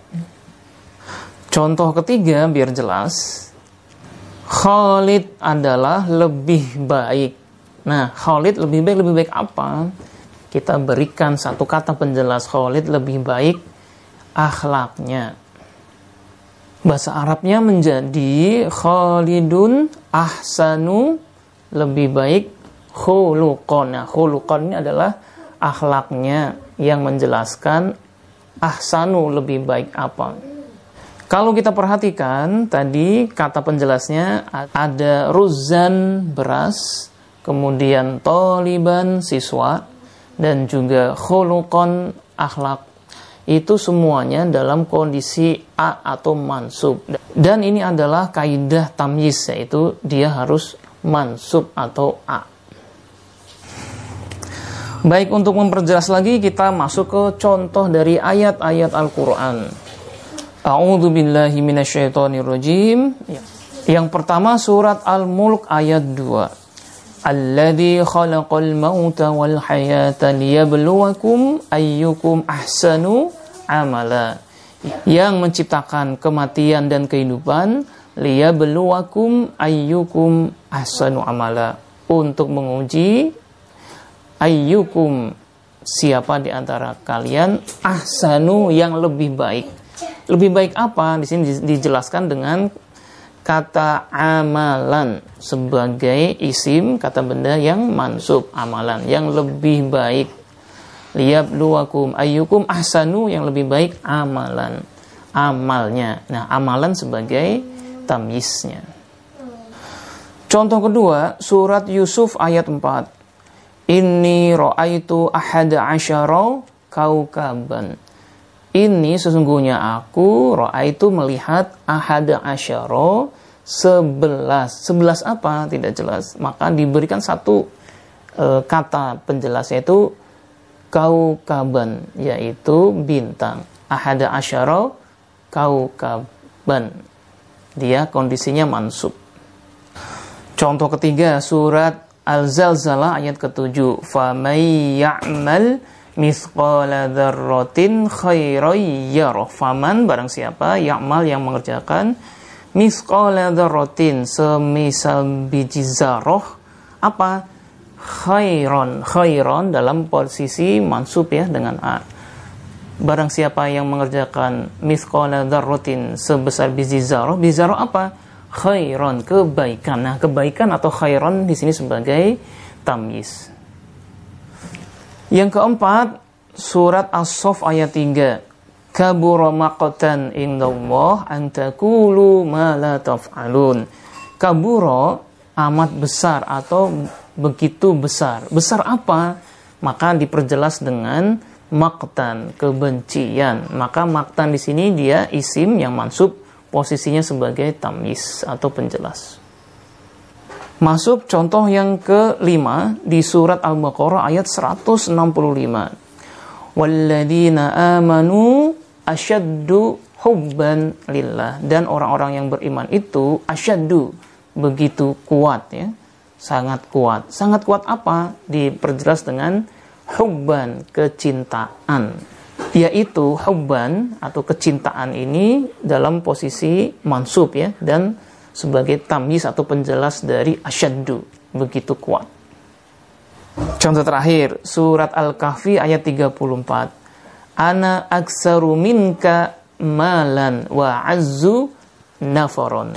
Contoh ketiga biar jelas. Khalid adalah lebih baik. Nah, Khalid lebih baik lebih baik apa? Kita berikan satu kata penjelas Khalid lebih baik akhlaknya bahasa Arabnya menjadi Khalidun ahsanu lebih baik khuluqon. Nah, khuluqon ini adalah akhlaknya yang menjelaskan ahsanu lebih baik apa. Kalau kita perhatikan tadi kata penjelasnya ada ruzan beras, kemudian toliban siswa, dan juga khuluqon akhlak itu semuanya dalam kondisi a atau mansub. Dan ini adalah kaidah tamyiz yaitu dia harus mansub atau a. Baik untuk memperjelas lagi kita masuk ke contoh dari ayat-ayat Al-Qur'an. A'udzu billahi minasyaitonir rajim. Ya. Yang pertama surat Al-Mulk ayat 2. Alladzi khalaqal mauta wal hayata liyabluwakum ayyukum ahsanu amala. Yang menciptakan kematian dan kehidupan liyabluwakum ayyukum ahsanu amala. Untuk menguji ayyukum siapa di antara kalian ahsanu yang lebih baik. Lebih baik apa? Di sini dijelaskan dengan kata amalan sebagai isim kata benda yang mansub amalan yang lebih baik. Liyabluwakum ayyukum ahsanu yang lebih baik amalan amalnya. Nah amalan sebagai tamyiznya contoh kedua surat Yusuf ayat 4 Inni ra'aitu ahada asyara kaukaban ini sesungguhnya aku roa itu melihat ahad asyara sebelas. Sebelas apa? Tidak jelas. Maka diberikan satu e, kata penjelas yaitu kau kaban yaitu bintang. Ahad kau kaban Dia kondisinya mansub. Contoh ketiga surat Al-Zalzalah ayat ke-7. Famay mithqala dzarratin khairan yarah. Faman barang siapa ya'mal yang mengerjakan mithqala dzarratin semisal biji zarah apa? khairon khairon dalam posisi mansub ya dengan a. Barang siapa yang mengerjakan mithqala dzarratin sebesar biji zarah, biji zarah apa? khairon kebaikan. Nah, kebaikan atau khairon di sini sebagai tamyiz. Yang keempat, surat As-Saff ayat 3. Kabura maqatan indallah an taqulu ma la taf'alun. Kabura amat besar atau begitu besar. Besar apa? Maka diperjelas dengan maktan, kebencian. Maka maktan di sini dia isim yang mansub posisinya sebagai tamyiz atau penjelas. Masuk contoh yang kelima di surat Al-Baqarah ayat 165. Walladzina amanu asyaddu hubban lillah. Dan orang-orang yang beriman itu asyaddu, begitu kuat ya. Sangat kuat. Sangat kuat apa? Diperjelas dengan hubban, kecintaan. Yaitu hubban atau kecintaan ini dalam posisi mansub ya dan sebagai tamyiz atau penjelas dari asyaddu, begitu kuat. Contoh terakhir, surat Al-Kahfi ayat 34. Ana aksaru minka malan wa azzu nafaron.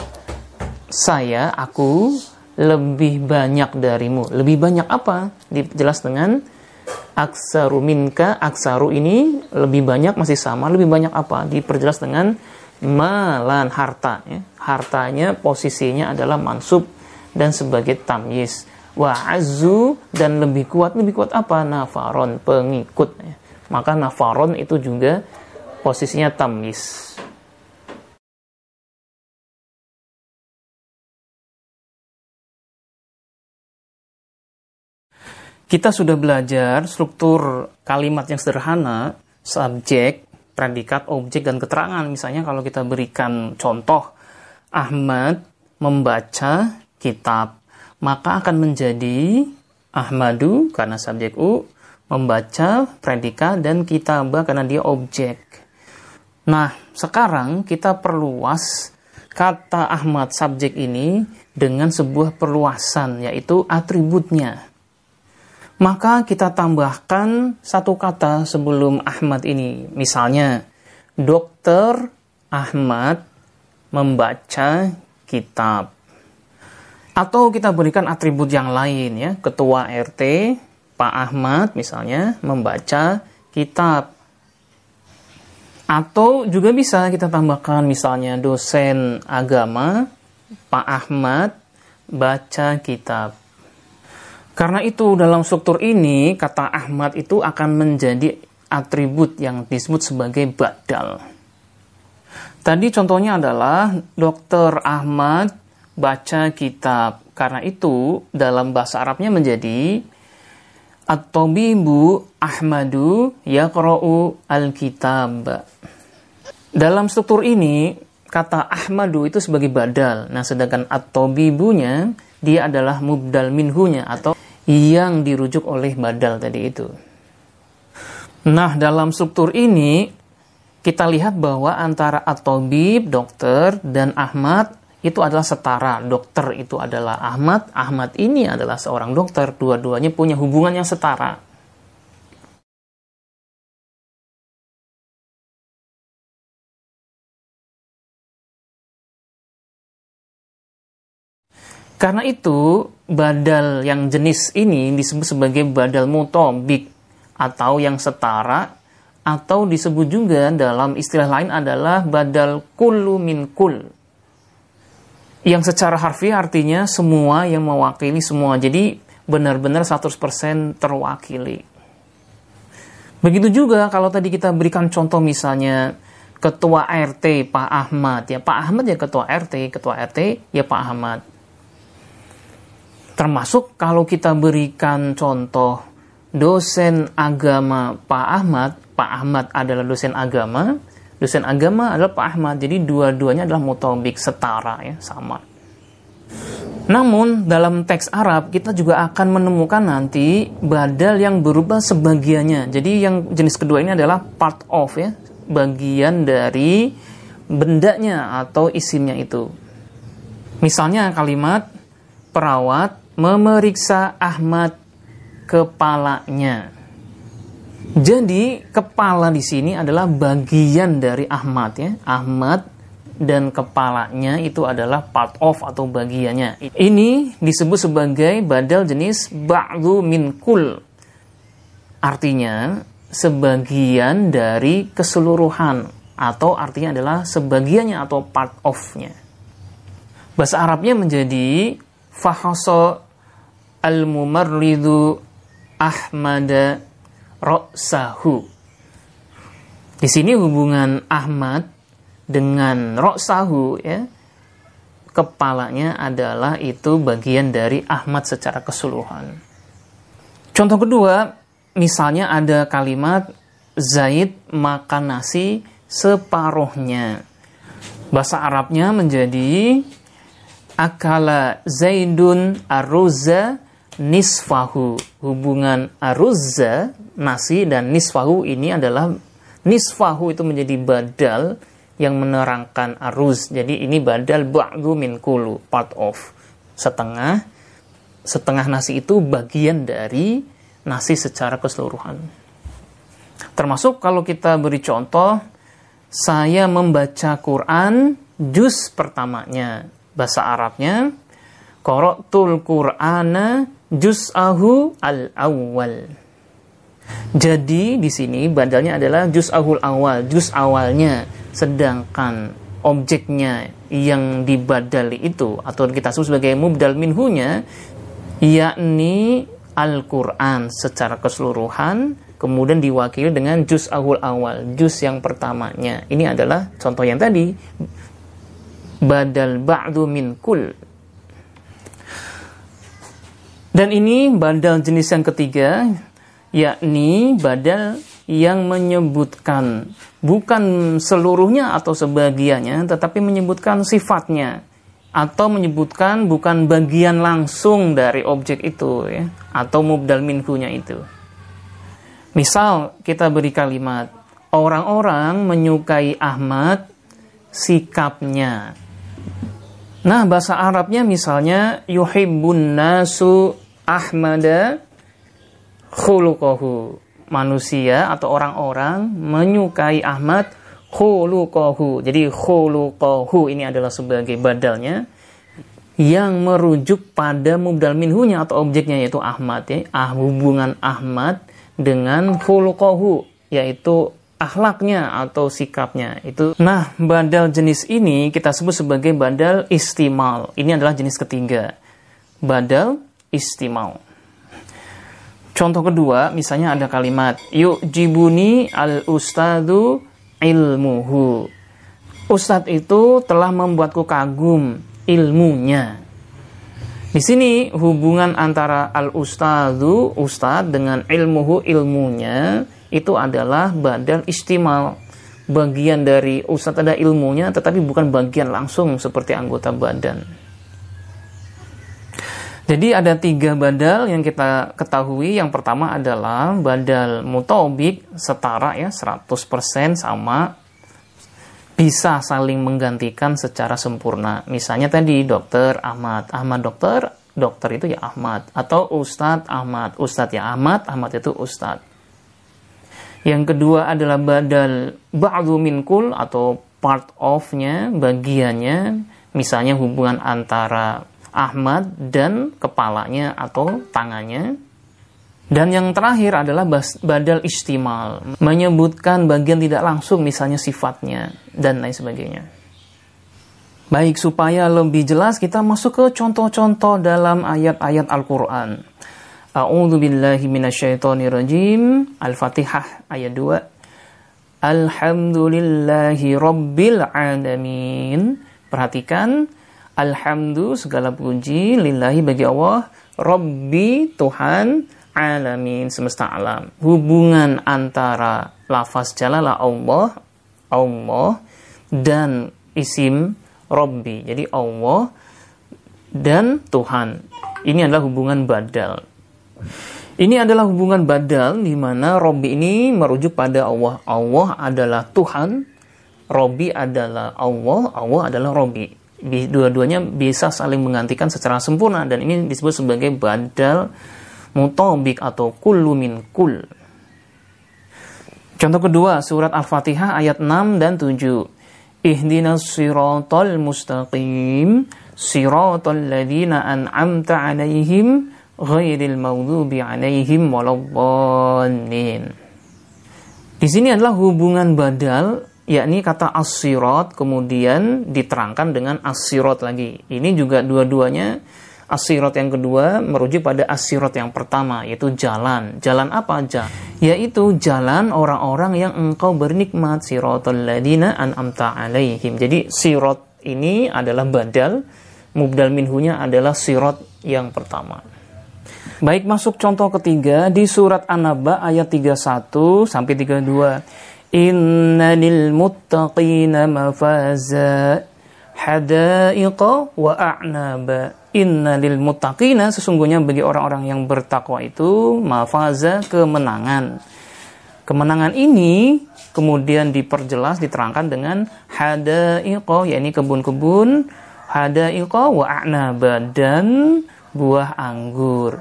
Saya, aku lebih banyak darimu. Lebih banyak apa? Dijelas dengan aksaru minka. Aksaru ini lebih banyak masih sama. Lebih banyak apa? Diperjelas dengan malan harta ya. hartanya posisinya adalah mansub dan sebagai tamyiz wa azu dan lebih kuat lebih kuat apa nafaron pengikut ya. maka nafaron itu juga posisinya tamyiz kita sudah belajar struktur kalimat yang sederhana subjek predikat, objek, dan keterangan. Misalnya kalau kita berikan contoh, Ahmad membaca kitab, maka akan menjadi Ahmadu karena subjek U, membaca predikat, dan kitabah karena dia objek. Nah, sekarang kita perluas kata Ahmad subjek ini dengan sebuah perluasan, yaitu atributnya maka kita tambahkan satu kata sebelum Ahmad ini. Misalnya, Dokter Ahmad membaca kitab. Atau kita berikan atribut yang lain ya, Ketua RT Pak Ahmad misalnya membaca kitab. Atau juga bisa kita tambahkan misalnya dosen agama Pak Ahmad baca kitab. Karena itu dalam struktur ini kata Ahmad itu akan menjadi atribut yang disebut sebagai badal. Tadi contohnya adalah Dr. Ahmad baca kitab. Karena itu dalam bahasa Arabnya menjadi At-Tabibu Ahmadu Yaqra'u Al-Kitab. Dalam struktur ini, kata Ahmadu itu sebagai badal. Nah, sedangkan At-Tabibunya, dia adalah mubdal minhunya atau yang dirujuk oleh badal tadi itu. Nah, dalam struktur ini, kita lihat bahwa antara At-Tabib, dokter, dan Ahmad itu adalah setara. Dokter itu adalah Ahmad, Ahmad ini adalah seorang dokter. Dua-duanya punya hubungan yang setara. Karena itu, badal yang jenis ini disebut sebagai badal mutobik atau yang setara atau disebut juga dalam istilah lain adalah badal kullu min kul yang secara harfiah artinya semua yang mewakili semua. Jadi benar-benar 100% terwakili. Begitu juga kalau tadi kita berikan contoh misalnya ketua RT Pak Ahmad ya Pak Ahmad ya ketua RT ketua RT ya Pak Ahmad termasuk kalau kita berikan contoh dosen agama Pak Ahmad Pak Ahmad adalah dosen agama dosen agama adalah Pak Ahmad. Jadi dua-duanya adalah mutobik setara ya, sama. Namun dalam teks Arab kita juga akan menemukan nanti badal yang berubah sebagiannya. Jadi yang jenis kedua ini adalah part of ya, bagian dari bendanya atau isimnya itu. Misalnya kalimat perawat memeriksa Ahmad kepalanya. Jadi kepala di sini adalah bagian dari Ahmad ya. Ahmad dan kepalanya itu adalah part of atau bagiannya. Ini disebut sebagai badal jenis ba'du min kul. Artinya sebagian dari keseluruhan atau artinya adalah sebagiannya atau part of-nya. Bahasa Arabnya menjadi fahaso al-mumarridu ahmada roksahu. Di sini hubungan Ahmad dengan roksahu ya kepalanya adalah itu bagian dari Ahmad secara keseluruhan. Contoh kedua, misalnya ada kalimat Zaid makan nasi separuhnya. Bahasa Arabnya menjadi akala Zaidun aruzza nisfahu. Hubungan aruzza nasi dan nisfahu ini adalah nisfahu itu menjadi badal yang menerangkan aruz. Jadi ini badal ba'du min kulu, part of. Setengah setengah nasi itu bagian dari nasi secara keseluruhan. Termasuk kalau kita beri contoh, saya membaca Quran juz pertamanya. Bahasa Arabnya, Qara'tul Qur'ana juz'ahu al-awwal. Jadi di sini badalnya adalah juz ahul awal, juz awalnya. Sedangkan objeknya yang dibadali itu atau kita sebut sebagai mubdal minhunya yakni Al-Quran secara keseluruhan kemudian diwakili dengan juz ahul awal, juz yang pertamanya. Ini adalah contoh yang tadi badal ba'du min kul. Dan ini badal jenis yang ketiga yakni badal yang menyebutkan bukan seluruhnya atau sebagiannya tetapi menyebutkan sifatnya atau menyebutkan bukan bagian langsung dari objek itu ya atau mubdal minhunya itu. Misal kita beri kalimat orang-orang menyukai Ahmad sikapnya. Nah, bahasa Arabnya misalnya yuhibbun nasu Ahmada khulukohu manusia atau orang-orang menyukai Ahmad khulukohu jadi khulukohu ini adalah sebagai badalnya yang merujuk pada mubdal minhunya atau objeknya yaitu Ahmad ya. Ah, hubungan Ahmad dengan khulukohu yaitu akhlaknya atau sikapnya. Itu nah badal jenis ini kita sebut sebagai badal istimal. Ini adalah jenis ketiga. Badal istimal Contoh kedua, misalnya ada kalimat yuk jibuni al ustadu ilmuhu. Ustadz itu telah membuatku kagum ilmunya. Di sini hubungan antara al ustadu ustad dengan ilmuhu ilmunya itu adalah badal istimal. Bagian dari ustadz ada ilmunya tetapi bukan bagian langsung seperti anggota badan. Jadi ada tiga badal yang kita ketahui. Yang pertama adalah badal mutobik setara ya 100% sama bisa saling menggantikan secara sempurna. Misalnya tadi dokter Ahmad, Ahmad dokter, dokter itu ya Ahmad atau Ustadz Ahmad, Ustadz ya Ahmad, Ahmad itu Ustadz. Yang kedua adalah badal ba'du min kul atau part of-nya, bagiannya, misalnya hubungan antara Ahmad dan kepalanya atau tangannya dan yang terakhir adalah badal istimal, menyebutkan bagian tidak langsung misalnya sifatnya dan lain sebagainya. Baik, supaya lebih jelas kita masuk ke contoh-contoh dalam ayat-ayat Al-Quran. A'udhu billahi rajim. Al-Fatihah ayat 2. Alhamdulillahi rabbil alamin. Perhatikan, Alhamdulillah segala puji lillahi bagi Allah, Rabbi Tuhan alamin semesta alam. Hubungan antara lafaz jalalah Allah, Allah dan isim Robbi. Jadi Allah dan Tuhan. Ini adalah hubungan badal. Ini adalah hubungan badal di mana Robbi ini merujuk pada Allah. Allah adalah Tuhan, Robbi adalah Allah, Allah adalah Robbi. Dua-duanya bisa saling menggantikan secara sempurna dan ini disebut sebagai badal mutabik atau kullu min kul. Contoh kedua, surat Al-Fatihah ayat 6 dan 7. Ihdinas siratal mustaqim, siratal ladhina an'amta alaihim, ghairil maghdubi alaihim waladdallin. Di sini adalah hubungan badal, yakni kata as kemudian diterangkan dengan as lagi. Ini juga dua-duanya Asirat yang kedua merujuk pada asirat yang pertama yaitu jalan. Jalan apa aja? Yaitu jalan orang-orang yang engkau bernikmat siratal ladina an'amta alaihim. Jadi sirat ini adalah badal, mubdal minhunya adalah sirat yang pertama. Baik masuk contoh ketiga di surat An-Naba ayat 31 sampai 32. Lil muttaqina mafaza hadaiqa wa a'naba Inna lil muttaqina sesungguhnya bagi orang-orang yang bertakwa itu mafaza kemenangan. Kemenangan ini kemudian diperjelas diterangkan dengan hadaiqa yakni kebun-kebun hadaiqa wa a'naba dan buah anggur.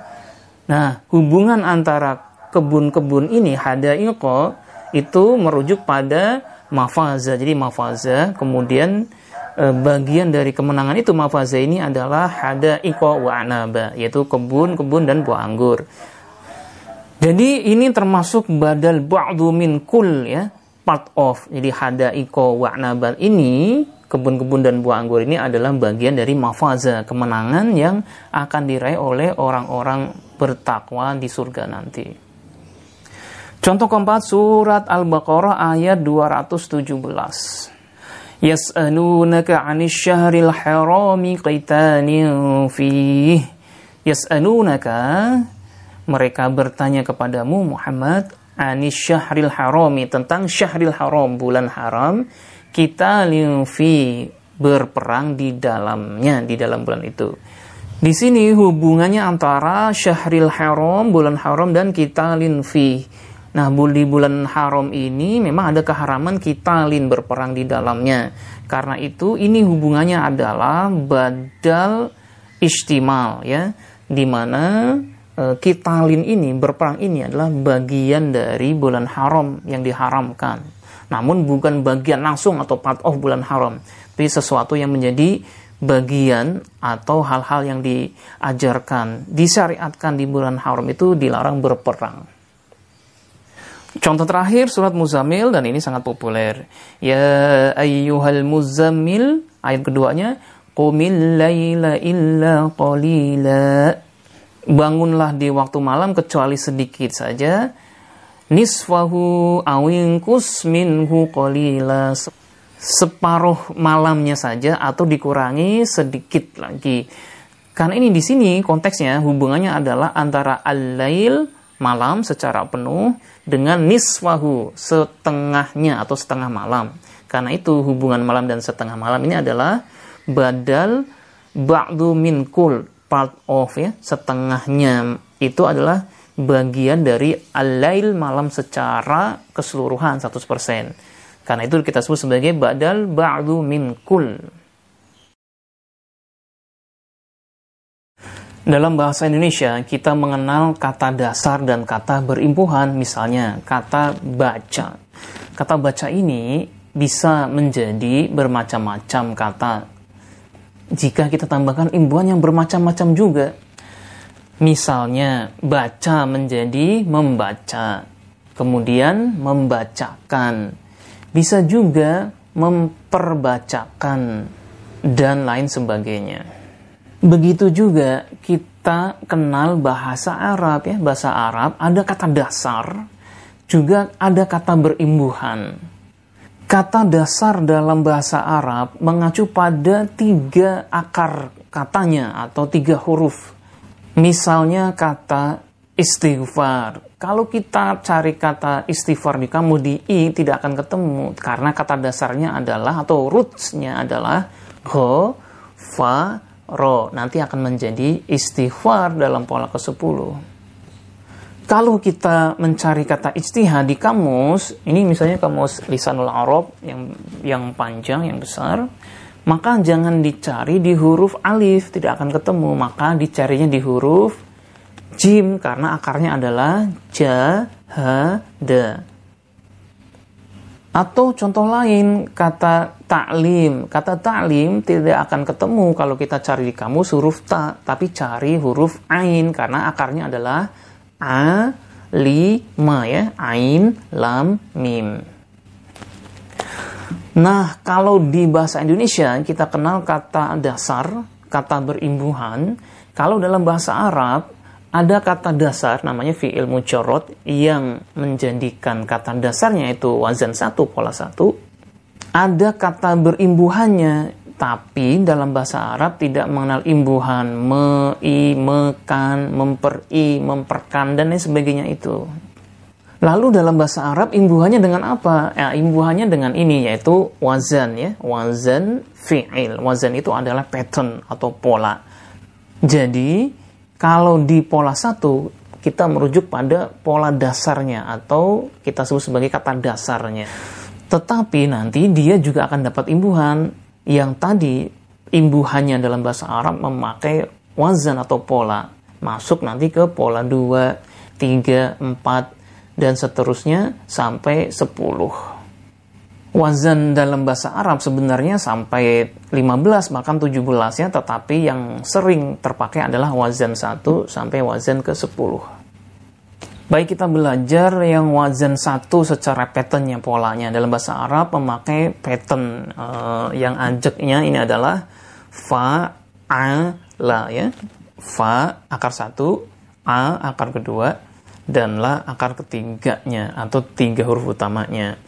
Nah, hubungan antara kebun-kebun ini hadaiqa itu merujuk pada mafaza. Jadi mafaza kemudian Eh, bagian dari kemenangan itu mafaza ini adalah hada iko wa anaba yaitu kebun-kebun dan buah anggur. Jadi ini termasuk badal ba'du min kul ya, part of. Jadi hada iko wa anaba ini kebun-kebun dan buah anggur ini adalah bagian dari mafaza, kemenangan yang akan diraih oleh orang-orang bertakwa di surga nanti. Contoh keempat surat Al-Baqarah ayat 217. Yas'alunaka 'anil syahril harami qitanin fih. Yas'alunaka mereka bertanya kepadamu Muhammad anis syahril harami tentang syahril haram bulan haram kita fi berperang di dalamnya di dalam bulan itu. Di sini hubungannya antara syahril haram bulan haram dan kita fi Nah, di bulan haram ini memang ada keharaman kita lin berperang di dalamnya. Karena itu ini hubungannya adalah badal istimal ya, di mana e, kitalin ini berperang ini adalah bagian dari bulan haram yang diharamkan. Namun bukan bagian langsung atau part of bulan haram, tapi sesuatu yang menjadi bagian atau hal-hal yang diajarkan, disyariatkan di bulan haram itu dilarang berperang. Contoh terakhir surat Muzammil dan ini sangat populer. Ya ayyuhal muzammil ayat keduanya qumil laila illa qalila. bangunlah di waktu malam kecuali sedikit saja nisfahu awingkus minhu qalila separuh malamnya saja atau dikurangi sedikit lagi karena ini di sini konteksnya hubungannya adalah antara al-lail malam secara penuh dengan niswahu setengahnya atau setengah malam. Karena itu hubungan malam dan setengah malam ini adalah badal ba'du min kul part of ya setengahnya itu adalah bagian dari al-lail malam secara keseluruhan 100%. Karena itu kita sebut sebagai badal ba'du min kul. Dalam bahasa Indonesia, kita mengenal kata dasar dan kata berimpuhan, misalnya kata baca. Kata baca ini bisa menjadi bermacam-macam kata. Jika kita tambahkan imbuhan yang bermacam-macam juga. Misalnya, baca menjadi membaca. Kemudian membacakan. Bisa juga memperbacakan dan lain sebagainya. Begitu juga kita kenal bahasa Arab ya, bahasa Arab ada kata dasar, juga ada kata berimbuhan. Kata dasar dalam bahasa Arab mengacu pada tiga akar katanya atau tiga huruf. Misalnya kata istighfar. Kalau kita cari kata istighfar di kamu di i tidak akan ketemu karena kata dasarnya adalah atau rootsnya adalah ho, fa, ro nanti akan menjadi istighfar dalam pola ke-10. Kalau kita mencari kata ijtihad di kamus, ini misalnya kamus lisanul Arab yang yang panjang, yang besar, maka jangan dicari di huruf alif, tidak akan ketemu, maka dicarinya di huruf jim karena akarnya adalah ja. Atau contoh lain, kata taklim. Kata taklim tidak akan ketemu kalau kita cari di kamus huruf ta, tapi cari huruf ain karena akarnya adalah a, li, ma ya, ain, lam, mim. Nah, kalau di bahasa Indonesia kita kenal kata dasar, kata berimbuhan. Kalau dalam bahasa Arab ada kata dasar namanya fi'il mujarrad yang menjadikan kata dasarnya itu wazan satu pola satu ada kata berimbuhannya tapi dalam bahasa Arab tidak mengenal imbuhan me, i, mekan, memperi, memperkan dan lain sebagainya itu. Lalu dalam bahasa Arab imbuhannya dengan apa? Ya, imbuhannya dengan ini yaitu wazan ya, wazan fi'il. Wazan itu adalah pattern atau pola. Jadi kalau di pola satu, kita merujuk pada pola dasarnya atau kita sebut sebagai kata dasarnya. Tetapi nanti dia juga akan dapat imbuhan yang tadi imbuhannya dalam bahasa Arab memakai wazan atau pola. Masuk nanti ke pola 2, 3, 4, dan seterusnya sampai 10 wazan dalam bahasa Arab sebenarnya sampai 15 bahkan 17 ya. Tetapi yang sering terpakai adalah wazan 1 sampai wazan ke 10 baik kita belajar yang wazan 1 secara patternnya polanya. Dalam bahasa Arab memakai pattern uh, yang ajaknya ini adalah fa a la ya. Fa akar 1 a akar kedua dan la akar ketiganya atau tiga huruf utamanya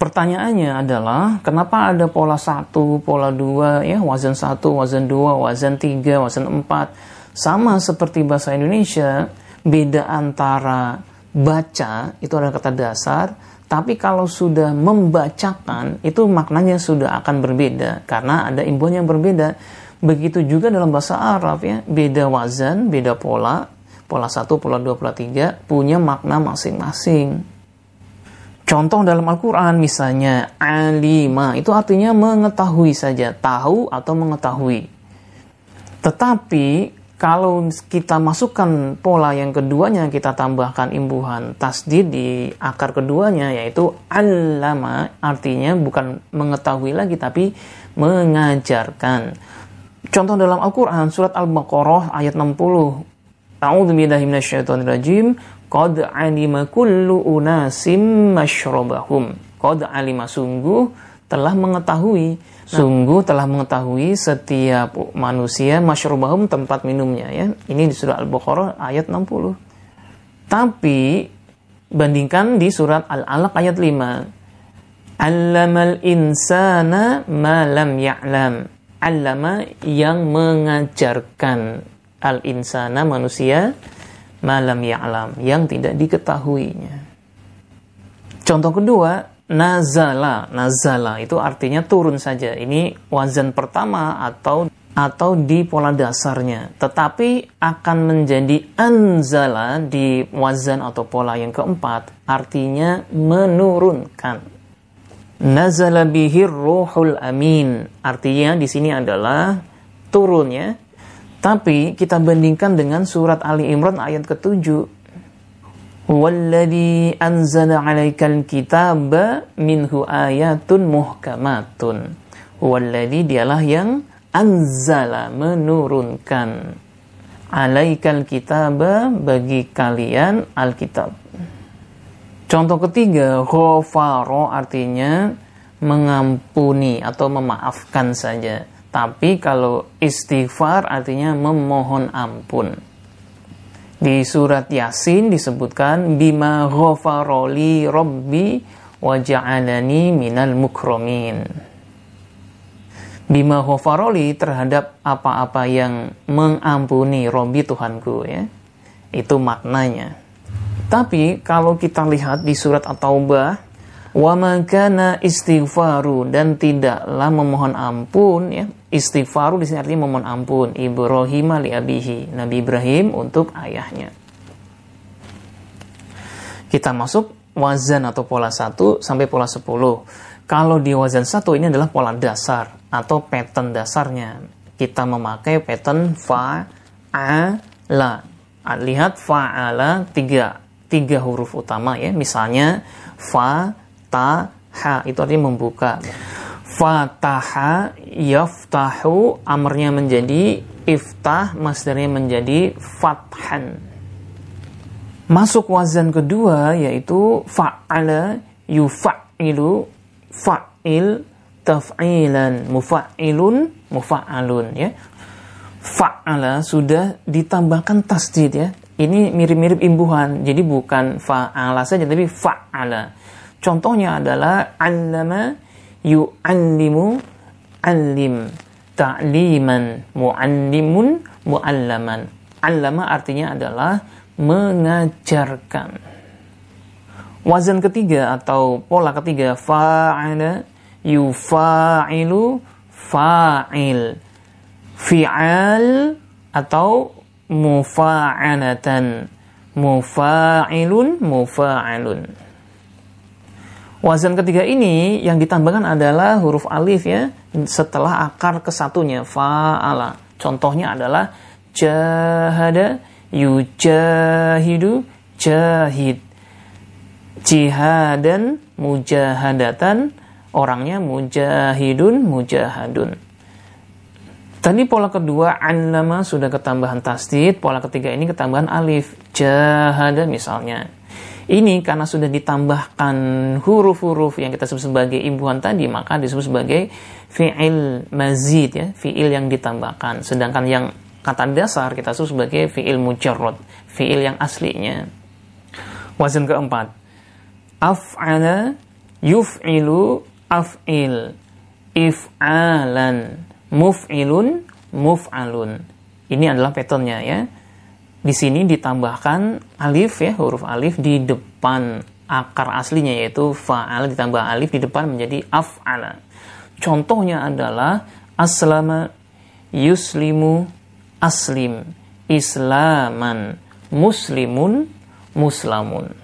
Pertanyaannya adalah kenapa ada pola satu, pola dua, ya wazan satu, wazan dua, wazan tiga, wazan empat, sama seperti bahasa Indonesia, beda antara baca itu adalah kata dasar, tapi kalau sudah membacakan itu maknanya sudah akan berbeda karena ada imbuhan yang berbeda. Begitu juga dalam bahasa Arab ya, beda wazan, beda pola, pola satu, pola dua, pola tiga punya makna masing-masing. Contoh dalam Al-Quran misalnya alima itu artinya mengetahui saja, tahu atau mengetahui. Tetapi kalau kita masukkan pola yang keduanya, kita tambahkan imbuhan tasdid di akar keduanya, yaitu alama, artinya bukan mengetahui lagi, tapi mengajarkan. Contoh dalam Al-Quran, surat Al-Baqarah ayat 60. A'udhu billahi Qad alima kullu unasim mashrabahum. Qad alima sungguh telah mengetahui nah, sungguh telah mengetahui setiap manusia masyrubahum tempat minumnya ya. Ini di surah Al-Baqarah ayat 60. Tapi bandingkan di surat Al-Alaq ayat 5. Allamal insana ma lam ya'lam. Allama yang mengajarkan al-insana manusia malam ya'lam yang tidak diketahuinya. Contoh kedua, nazala. Nazala itu artinya turun saja. Ini wazan pertama atau atau di pola dasarnya. Tetapi akan menjadi anzala di wazan atau pola yang keempat. Artinya menurunkan. Nazala bihir ruhul amin. Artinya di sini adalah turunnya tapi kita bandingkan dengan surat Ali Imran ayat ke-7. Walladhi anzala 'alaikal kitaba minhu ayatun muhkamatun. Walladhi dialah yang anzala menurunkan alaikal kitaba bagi kalian alkitab. Contoh ketiga, ghafaro artinya mengampuni atau memaafkan saja. Tapi kalau istighfar artinya memohon ampun. Di surat Yasin disebutkan bima ghafaroli rabbi wa ja'alani minal mukromin. Bima ghafaroli terhadap apa-apa yang mengampuni Robbi Tuhanku ya. Itu maknanya. Tapi kalau kita lihat di surat At-Taubah wa makana istighfaru dan tidaklah memohon ampun ya istighfaru di sini artinya memohon ampun. Ibrahim li abihi. Nabi Ibrahim untuk ayahnya. Kita masuk wazan atau pola 1 sampai pola 10 kalau di wazan 1 ini adalah pola dasar atau pattern dasarnya. Kita memakai pattern fa a la lihat fa'ala tiga. Tiga huruf utama ya. Misalnya fa fataha itu artinya membuka fataha yaftahu amarnya menjadi iftah masdarnya menjadi fathan. Masuk wazan kedua yaitu fa'ala yufa'ilu fa'il taf'ilan mufa'ilun mufa'alun ya. Fa'ala sudah ditambahkan tasdid ya. Ini mirip-mirip imbuhan jadi bukan fa'ala saja tapi fa'ala. Contohnya adalah allama yu'allimu allim ta'liman mu'allimun mu'allaman. Allama artinya adalah mengajarkan. Wazan ketiga atau pola ketiga fa'ala yufa'ilu fa'il. Fi'al atau mufa'alatan. Mufa'ilun mufa'alun. Wazan ketiga ini yang ditambahkan adalah huruf alif ya setelah akar kesatunya fa'ala. Contohnya adalah jahada, yujahidu, jahid. Jihadan, mujahadatan, orangnya mujahidun, mujahadun. Tadi pola kedua anlama sudah ketambahan tasdid, pola ketiga ini ketambahan alif. Jahada misalnya ini karena sudah ditambahkan huruf-huruf yang kita sebut sebagai imbuhan tadi, maka disebut sebagai fi'il mazid ya, fi'il yang ditambahkan. Sedangkan yang kata dasar kita sebut sebagai fi'il mujarrad, fi'il yang aslinya. Wazan keempat. Af'ala yuf'ilu af'il if'alan muf'ilun muf'alun. Ini adalah patternnya ya di sini ditambahkan alif ya huruf alif di depan akar aslinya yaitu fa'al ditambah alif di depan menjadi af'ala. Contohnya adalah aslama yuslimu aslim islaman muslimun muslamun.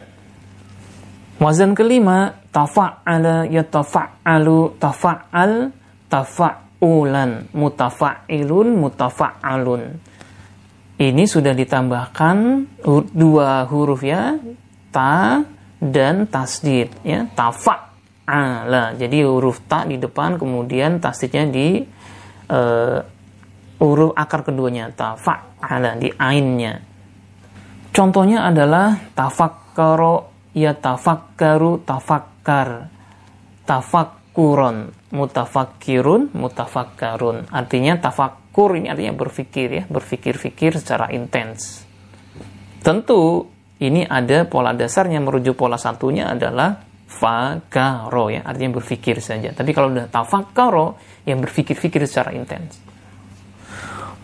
Wazan kelima tafa'ala yatafa'alu tafa'al tafa'ulan mutafa'ilun mutafa'alun ini sudah ditambahkan dua huruf ya. Ta dan tasdid ya. Tafa'ala. Jadi huruf ta di depan kemudian tasdidnya di uh, huruf akar keduanya. Tafa'ala di ainnya. Contohnya adalah tafakkaro ya tafakkaru tafakkar. Tafakkuron, mutafakkirun, mutafakkarun. Artinya tafakkur ini artinya berpikir ya, berpikir-pikir secara intens. Tentu ini ada pola dasarnya merujuk pola satunya adalah fakaro ya, artinya berpikir saja. Tapi kalau udah tafakaro yang berpikir-pikir secara intens.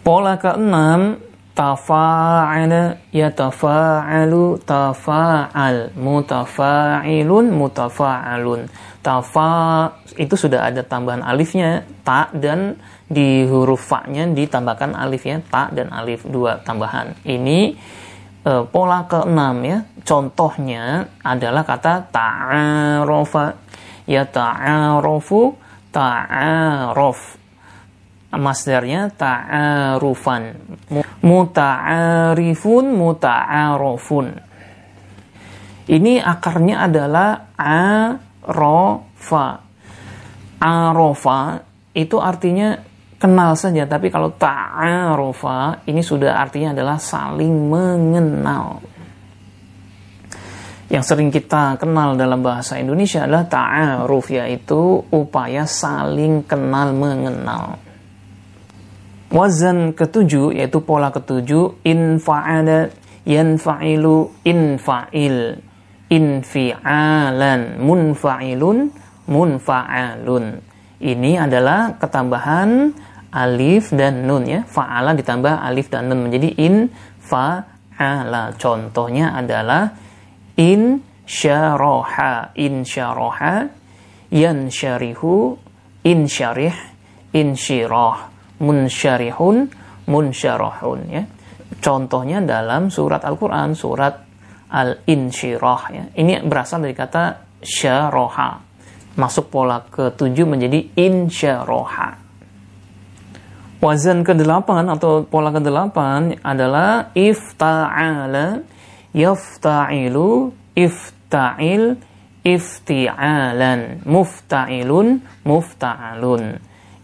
Pola keenam tafa'ala yatafa'alu tafa'al mutafa'ilun mutafa'alun tafa itu sudah ada tambahan alifnya ta dan di huruf fa-nya ditambahkan alifnya ta dan alif dua tambahan. Ini e, pola keenam ya. Contohnya adalah kata ta'arofa. Ya ta'arofu ta'arof masdarnya ta'arufan. Muta'arifun muta'arufun. Ini akarnya adalah arofa. Arofa itu artinya kenal saja tapi kalau ta'arofa ini sudah artinya adalah saling mengenal. Yang sering kita kenal dalam bahasa Indonesia adalah ta'aruf yaitu upaya saling kenal mengenal Wazan ketujuh yaitu pola ketujuh infa'ala yanfa'ilu infa'il infi'alan munfa'ilun munfa'alun. Ini adalah ketambahan alif dan nun ya. Fa'ala ditambah alif dan nun menjadi in fa'ala. Contohnya adalah in syaroha in syaroha yan syarihu in syarih in syirah munsyarihun munsyarahun ya. Contohnya dalam surat Al-Qur'an surat Al-Insyirah ya. Ini berasal dari kata syaroha. Masuk pola ketujuh menjadi insyaroha. Wazan ke-8 atau pola ke-8 adalah ifta'ala, yafta'ilu, ifta'il, ifti'alan, mufta'ilun, mufta'alun.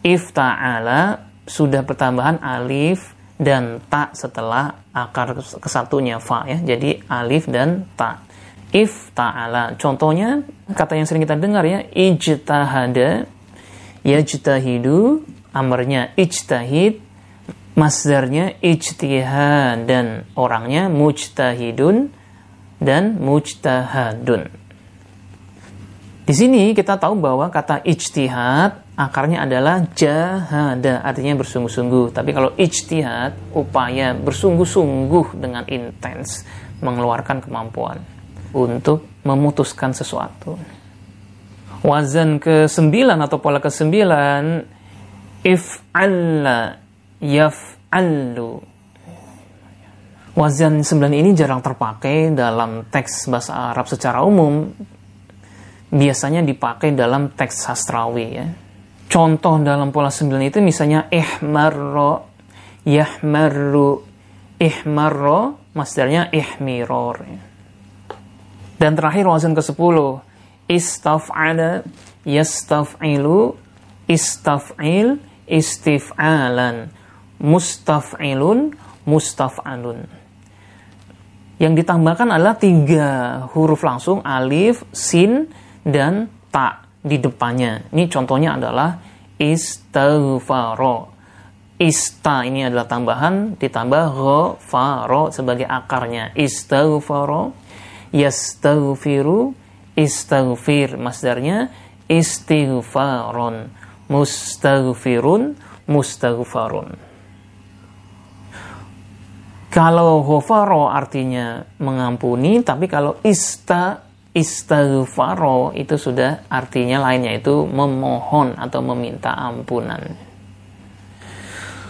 Ifta'ala sudah pertambahan alif dan ta setelah akar kesatunya fa ya. Jadi alif dan ta. If ta'ala. Contohnya kata yang sering kita dengar ya, ijtahada, yajtahidu, amarnya ijtahid, masdarnya ijtihad dan orangnya mujtahidun dan mujtahadun. Di sini kita tahu bahwa kata ijtihad akarnya adalah jahada, artinya bersungguh-sungguh. Tapi kalau ijtihad, upaya bersungguh-sungguh dengan intens mengeluarkan kemampuan untuk memutuskan sesuatu. Wazan ke-9 atau pola ke-9 if'alla yaf'allu. Wazan 9 ini jarang terpakai dalam teks bahasa Arab secara umum. Biasanya dipakai dalam teks sastrawi ya Contoh dalam pola sembilan itu misalnya ihmarro, yahmarru, ihmarro, masdarnya ihmiror. Dan terakhir wazan ke-10, istaf'ala, yastaf'ilu, istaf'il, istif'alan, mustaf'ilun, mustaf'alun. Yang ditambahkan adalah tiga huruf langsung, alif, sin, dan ta di depannya. Ini contohnya adalah istighfaro. Ista ini adalah tambahan ditambah ghafaro sebagai akarnya. Istighfaro, yastaghfiru, istighfir masdarnya istighfaron, mustaghfirun, mustaghfarun. Kalau ghafaro artinya mengampuni, tapi kalau ista istighfaro itu sudah artinya lainnya itu memohon atau meminta ampunan.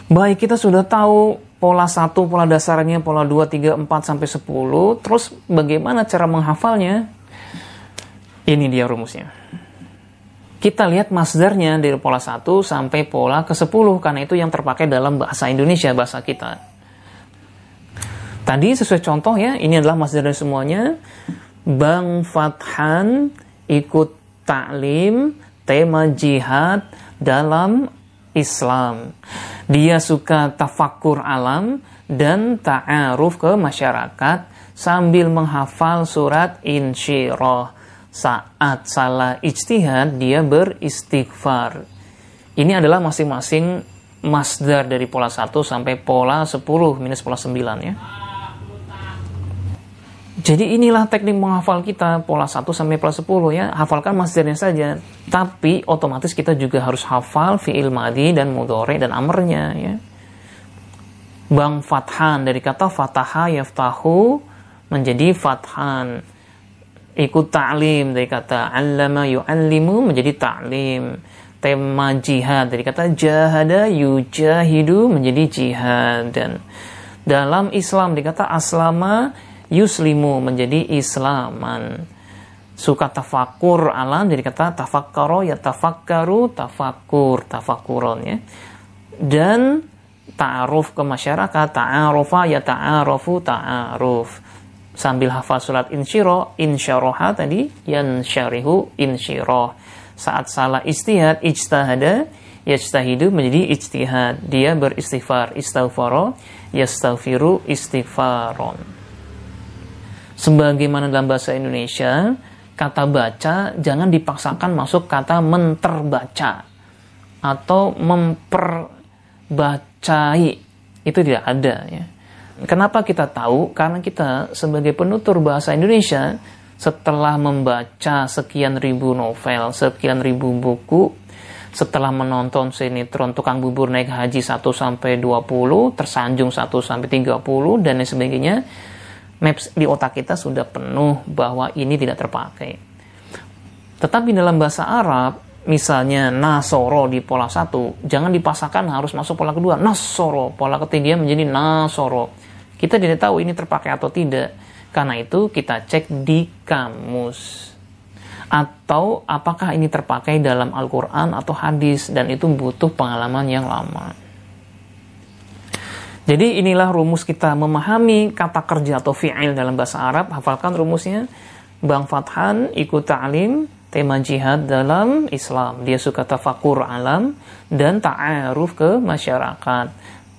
Baik, kita sudah tahu pola satu, pola dasarnya, pola 2, 3, 4, sampai 10. Terus bagaimana cara menghafalnya? Ini dia rumusnya. Kita lihat masdarnya dari pola 1 sampai pola ke-10, karena itu yang terpakai dalam bahasa Indonesia, bahasa kita. Tadi sesuai contoh ya, ini adalah masdar dari semuanya. Bang Fathan ikut taklim tema jihad dalam Islam. Dia suka tafakur alam dan ta'aruf ke masyarakat sambil menghafal surat insyirah Saat salah ijtihad, dia beristighfar. Ini adalah masing-masing masdar dari pola 1 sampai pola 10 minus pola 9 ya. Jadi inilah teknik menghafal kita pola 1 sampai pola 10 ya. Hafalkan masdarnya saja. Tapi otomatis kita juga harus hafal fi'il madi dan mudore dan amernya ya. Bang fathan dari kata fataha yaftahu menjadi fathan. Ikut ta'lim dari kata allama yu'allimu menjadi ta'lim. Tema jihad dari kata jahada yujahidu menjadi jihad dan dalam Islam dikata aslama yuslimu menjadi islaman. Suka tafakur alam jadi kata tafakkaro ya tafakkaru tafakur tafakuron ya. Dan ta'aruf ke masyarakat ta'arufa ya ta'arufu ta'aruf. Sambil hafal surat insyiro insyaroha tadi yan syarihu insyiro. Saat salah istihad ijtahada yajtahidu menjadi ijtihad. Dia beristighfar istighfaro yastaghfiru istighfaron Sebagaimana dalam bahasa Indonesia, kata baca jangan dipaksakan masuk kata menterbaca atau memperbacai. Itu tidak ada ya. Kenapa kita tahu? Karena kita sebagai penutur bahasa Indonesia setelah membaca sekian ribu novel, sekian ribu buku, setelah menonton sinetron tukang bubur naik haji 1 sampai 20, tersanjung 1 sampai 30 dan lain sebagainya, maps di otak kita sudah penuh bahwa ini tidak terpakai. Tetapi dalam bahasa Arab, misalnya nasoro di pola satu, jangan dipasangkan harus masuk pola kedua. Nasoro, pola ketiga menjadi nasoro. Kita tidak tahu ini terpakai atau tidak. Karena itu kita cek di kamus. Atau apakah ini terpakai dalam Al-Quran atau hadis dan itu butuh pengalaman yang lama. Jadi inilah rumus kita memahami kata kerja atau fi'il dalam bahasa Arab. Hafalkan rumusnya. Bang Fathan ikut ta'lim tema jihad dalam Islam. Dia suka tafakur alam dan ta'aruf ke masyarakat.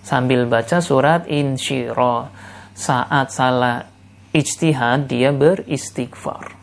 Sambil baca surat insyirah. Saat salah ijtihad dia beristighfar.